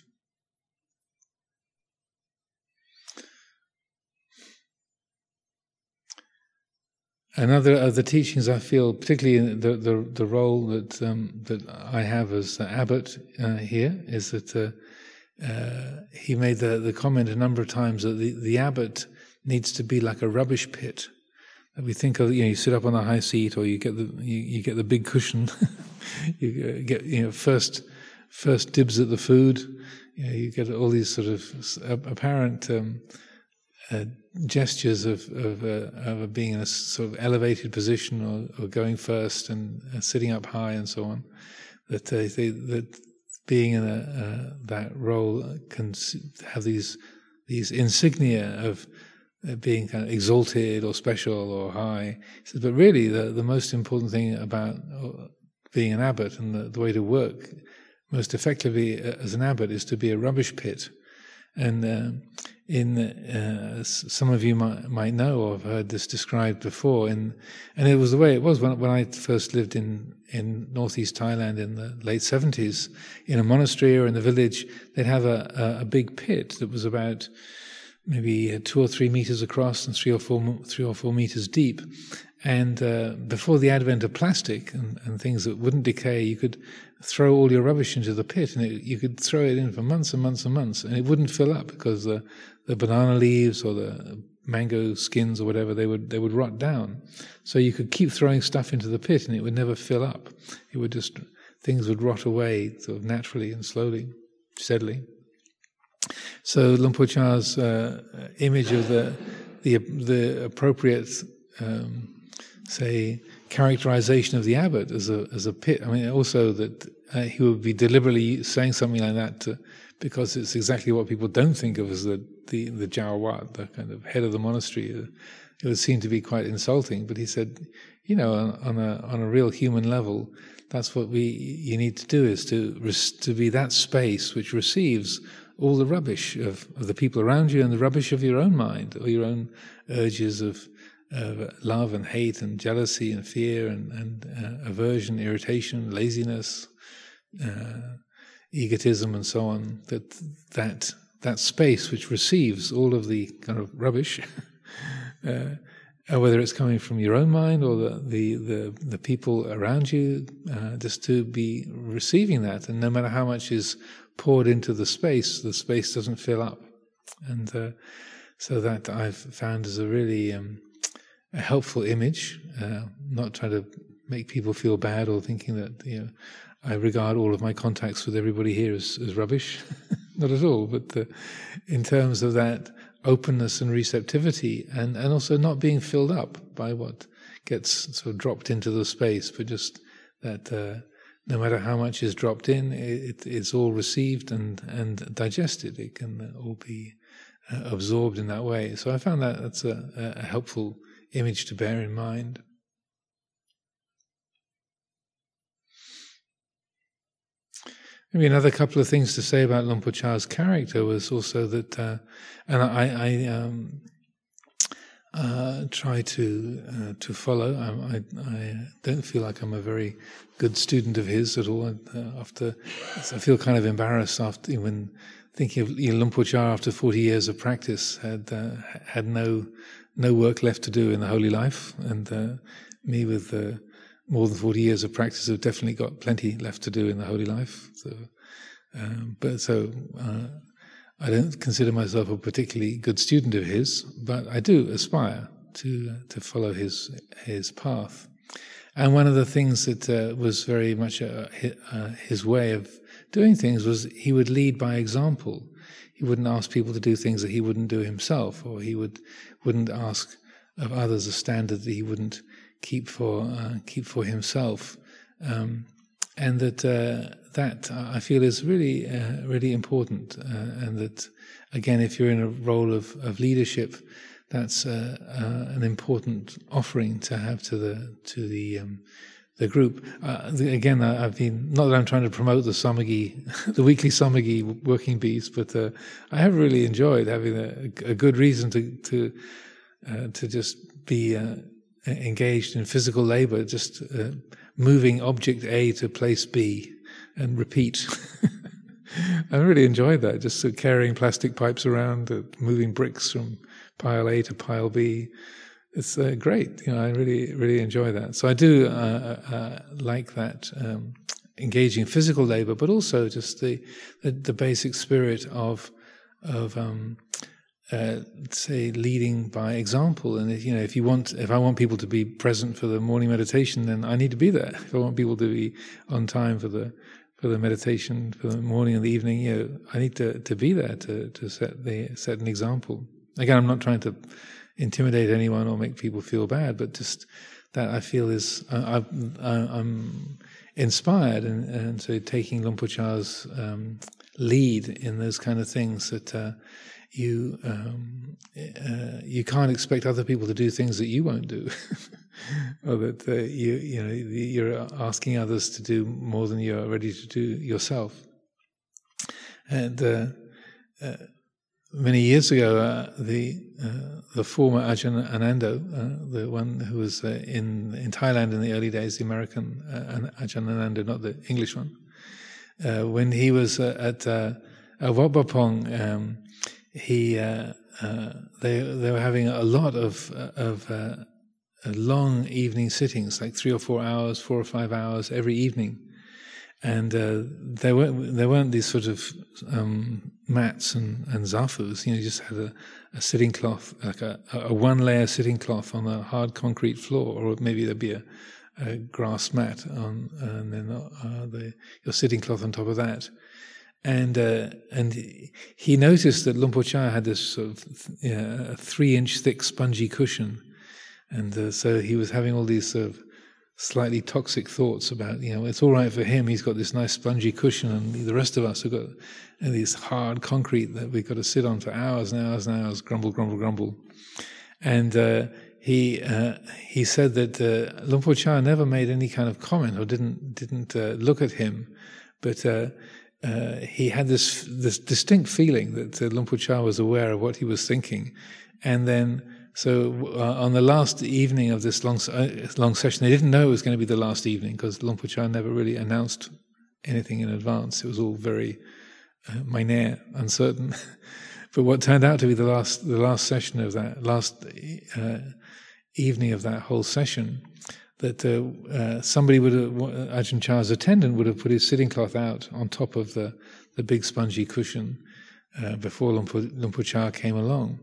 Another of the teachings I feel, particularly the the, the role that um, that I have as abbot uh, here, is that uh, uh, he made the, the comment a number of times that the, the abbot needs to be like a rubbish pit. We think of you know you sit up on a high seat or you get the you, you get the big cushion, you get you know first first dibs at the food, you, know, you get all these sort of apparent. Um, uh, gestures of of, uh, of, being in a sort of elevated position or, or going first and uh, sitting up high and so on. That they, that being in a, uh, that role can have these these insignia of uh, being kind of exalted or special or high. He says, but really, the the most important thing about being an abbot and the, the way to work most effectively as an abbot is to be a rubbish pit and uh, in uh, some of you might, might know or have heard this described before. In, and it was the way it was when, when I first lived in, in northeast Thailand in the late 70s. In a monastery or in the village, they'd have a, a, a big pit that was about maybe two or three meters across and three or four three or four meters deep. And uh, before the advent of plastic and, and, things that wouldn't decay, you could throw all your rubbish into the pit, and it, you could throw it in for months and months and months, and it wouldn't fill up because the, the banana leaves or the mango skins or whatever they would they would rot down. So you could keep throwing stuff into the pit, and it would never fill up. It would just things would rot away sort of naturally and slowly, steadily. So Luang Por Chah's uh, image of the the, the appropriate um, say, characterization of the abbot as a as a pit. I mean, also that uh, he would be deliberately saying something like that to, because it's exactly what people don't think of as the the the Jawat, the kind of head of the monastery. It would seem to be quite insulting. But he said, you know, on, on a on a real human level, that's what we you need to do is to to be that space which receives all the rubbish of, of the people around you and the rubbish of your own mind or your own urges of love and hate and jealousy and fear and, and uh, aversion, irritation, laziness, uh, egotism, and so on. That that that space which receives all of the kind of rubbish, uh, uh, whether it's coming from your own mind or the the the, the people around you, uh, just to be receiving that, and no matter how much is poured into the space, the space doesn't fill up, and so that I've found is a really um, a helpful image, uh, not trying to make people feel bad or thinking that you know I regard all of my contacts with everybody here as, as rubbish. not at all, but uh, in terms of that openness and receptivity, and, and also not being filled up by what gets sort of dropped into the space, but just that uh, no matter how much is dropped in, it, it's all received and, and digested. It can all be uh, absorbed in that way. So I found that that's a, a helpful image to bear in mind. Maybe another couple of things to say about Luang Por character was also that, uh, and I, I um, uh, try to uh, to follow. I, I, I, don't feel like I'm a very good student of his at all. Uh, after, I feel kind of embarrassed after when thinking of Chah after 40 years of practice had uh, had no no work left to do in the holy life, and uh, me with more than 40 years of practice have definitely got plenty left to do in the holy life. So, um, but so I don't consider myself a particularly good student of his, but I do aspire to uh, to follow his his path. And one of the things that uh, was very much uh, his way of doing things was he would lead by example he wouldn't ask people to do things that he wouldn't do himself, or he would wouldn't ask of others a standard that he wouldn't keep for uh, keep for himself, um, and that uh, that I feel is really uh, really important, uh, and that again, if you're in a role of, of leadership, that's uh, uh, an important offering to have to the to the um, the group. Uh, the, again, uh, I've been not that I'm trying to promote the samagi, the weekly samagi working bees, but uh, I have really enjoyed having a, a good reason to to uh, to just be uh, engaged in physical labor, just uh, moving object A to place B and repeat. I really enjoyed that, just carrying plastic pipes around, moving bricks from pile A to pile B it's uh, great. You know, I really really enjoy that. So I do uh, uh, uh like that um, engaging physical labor, but also just the the, the basic spirit of of um, uh, say leading by example. And if, you know, if you want, if I want people to be present for the morning meditation, then I need to be there. If I want people to be on time for the for the meditation for the morning and the evening, you know, I need to to be there to to set the set an example. Again, I'm not trying to intimidate anyone or make people feel bad, but just that I feel is I, am inspired, and, and so taking Por um, lead in those kind of things that. Uh, you um, uh, you can't expect other people to do things that you won't do, or that uh, you you know you're asking others to do more than you're ready to do yourself. And uh, uh many years ago, uh, the uh, the former Ajahn Anando, the one who was in in Thailand in the early days, the American Ajahn Anando, not the English one, when he was at uh, Wat Pah Um, he uh, uh, they they were having a lot of of uh, long evening sittings, like three or four hours, four or five hours every evening, and uh, there weren't there weren't these sort of um, mats and and zafus. You know, you just had a, a sitting cloth, like a, a one layer sitting cloth on a hard concrete floor, or maybe there'd be a a grass mat on, and then uh, the, your sitting cloth on top of that and uh, and he noticed that Luang Por Chah had this sort of you know, three inch thick spongy cushion, and uh, so he was having all these sort of slightly toxic thoughts about you know it's all right for him. He's got this nice spongy cushion and the rest of us have got this hard concrete that we've got to sit on for hours and hours and hours grumble grumble grumble. And uh, he uh, he said that uh, Luang Por Chah never made any kind of comment or didn't didn't uh, look at him. But uh, uh, he had this this distinct feeling that uh, Luang Por Chah was aware of what he was thinking, and then so uh, on the last evening of this long uh, long session, they didn't know it was going to be the last evening because Por never really announced anything in advance. It was all very uh, minor, uncertain. but what turned out to be the last the last session of that last uh, evening of that whole session that uh, uh, somebody would have, Ajahn Chah's attendant would have put his sitting cloth out on top of the, the big spongy cushion before Chah came along.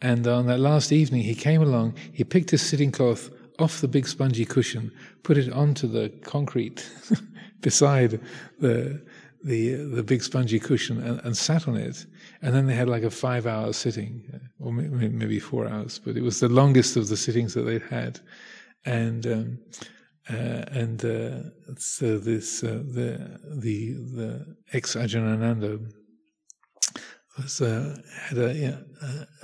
And on that last evening, he came along, he picked his sitting cloth off the big spongy cushion, put it onto the concrete beside the, the, the big spongy cushion and, and, sat on it. And then they had like a five hour sitting, or maybe four hours, but it was the longest of the sittings that they'd had and um, uh, and uh, so this uh, the the the ex Ajahn was uh, had a,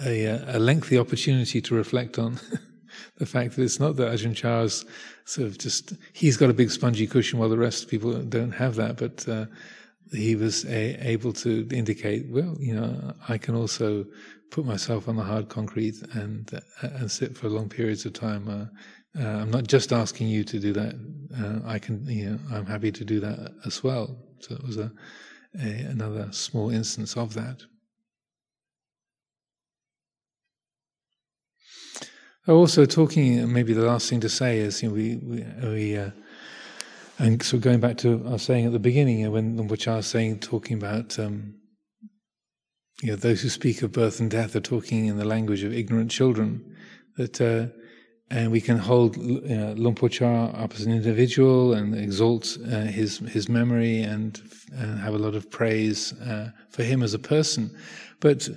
a, a, lengthy opportunity to reflect on the fact that it's not that Ajahn Chah's sort of just he's got a big spongy cushion while the rest of people don't have that, but uh, he was able to indicate, well, you know, I can also put myself on the hard concrete and uh, and sit for long periods of time. Uh, uh, I'm not just asking you to do that. Uh, I can, you know, I'm happy to do that as well. So it was a, a another small instance of that. Also, talking maybe the last thing to say is, you know, we we, we uh, and so going back to I was saying at the beginning when I was saying talking about um, you know those who speak of birth and death are talking in the language of ignorant children that uh, and we can hold uh, Luang Por Chah up as an individual and exalt uh, his his memory and uh, have a lot of praise uh, for him as a person. But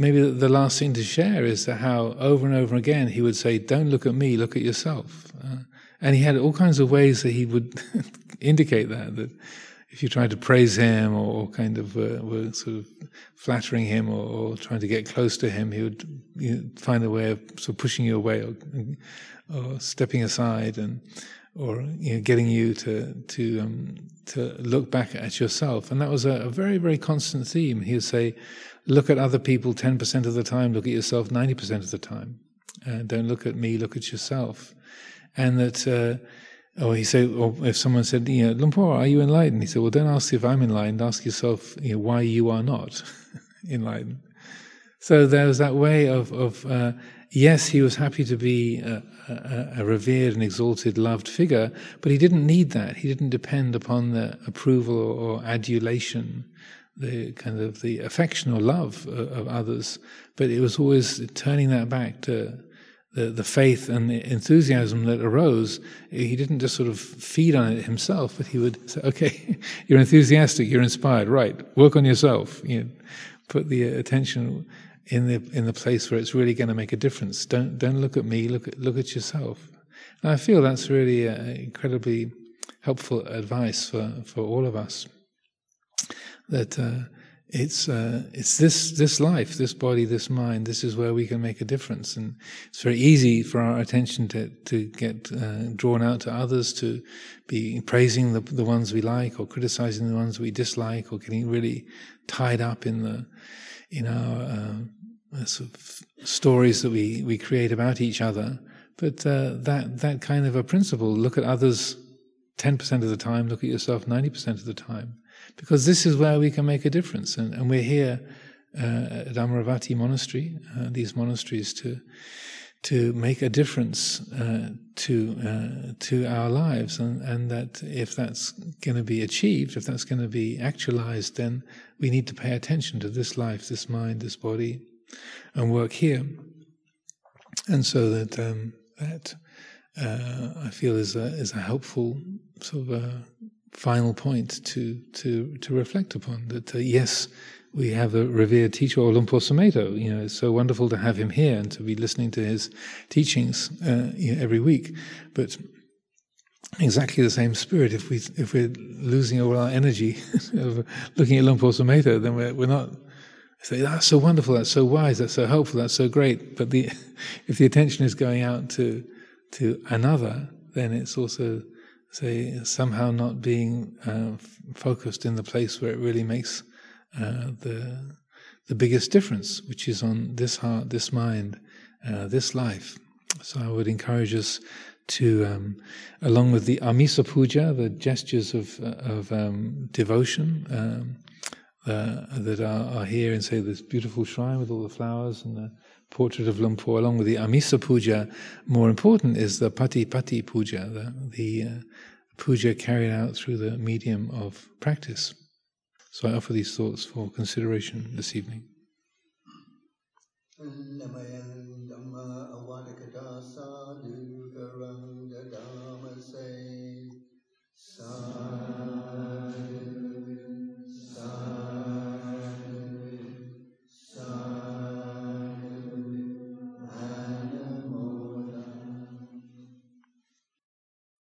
maybe the last thing to share is how over and over again he would say, "Don't look at me, look at yourself," uh, and he had all kinds of ways that he would indicate that that if you tried to praise him or, kind of uh, were sort of flattering him or, or, trying to get close to him, he would you know, find a way of sort of pushing you away or, or stepping aside and or you know, getting you to to um, to look back at yourself. And that was a, a very very constant theme. He would say, "Look at other people ten percent of the time. Look at yourself ninety percent of the time. Uh, don't look at me. Look at yourself." And that. Uh, or he said, or if someone said, you know, Luang Por, are you enlightened? He said, well, don't ask if I'm enlightened. Ask yourself, you know, why you are not enlightened. So there was that way of, of uh, yes, he was happy to be a, a, a, revered and exalted, loved figure, but he didn't need that. He didn't depend upon the approval or, or adulation, the kind of the affection or love of, of, others. But it was always turning that back to the, the faith and the enthusiasm that arose. He didn't just sort of feed on it himself, but he would say, "Okay, you're enthusiastic, you're inspired, right? Work on yourself. You know, put the attention." in the in the place where it's really going to make a difference. Don't don't look at me. Look at look at yourself. And I feel that's really uh, incredibly helpful advice for for all of us. That uh, it's uh, it's this this life, this body, this mind. This is where we can make a difference, and it's very easy for our attention to to get uh, drawn out to others, to be praising the the ones we like, or criticizing the ones we dislike, or getting really tied up in the in our uh, uh, sort of stories that we, we create about each other. But uh, that that kind of a principle, look at others 10% of the time, look at yourself 90% of the time. Because this is where we can make a difference. And, and we're here uh, at Amaravati Monastery, uh, these monasteries, to to make a difference uh, to uh, to our lives, and, and that if that's going to be achieved, if that's going to be actualized, then we need to pay attention to this life, this mind, this body, and work here. And so that um, that uh, I feel is a is a helpful sort of a final point to to to reflect upon. That uh, yes, we have a revered teacher, Por Sumedho. You know, it's so wonderful to have him here and to be listening to his teachings uh, you know, every week. But exactly the same spirit. If we if we're losing all our energy of looking at Por Sumedho, then we're we're not say, that's so wonderful, that's so wise, that's so helpful, that's so great. But the, if the attention is going out to, to another, then it's also, say, somehow not being uh, focused in the place where it really makes uh, the, the biggest difference, which is on this heart, this mind, uh, this life. So I would encourage us to, um, along with the amisa puja, the gestures of, of um, devotion, um, uh, that are, are, here and say this beautiful shrine with all the flowers and the portrait of Luang Por, along with the Amisa puja. More important is the Patipatti puja, the, the uh, puja carried out through the medium of practice. So I offer these thoughts for consideration this evening.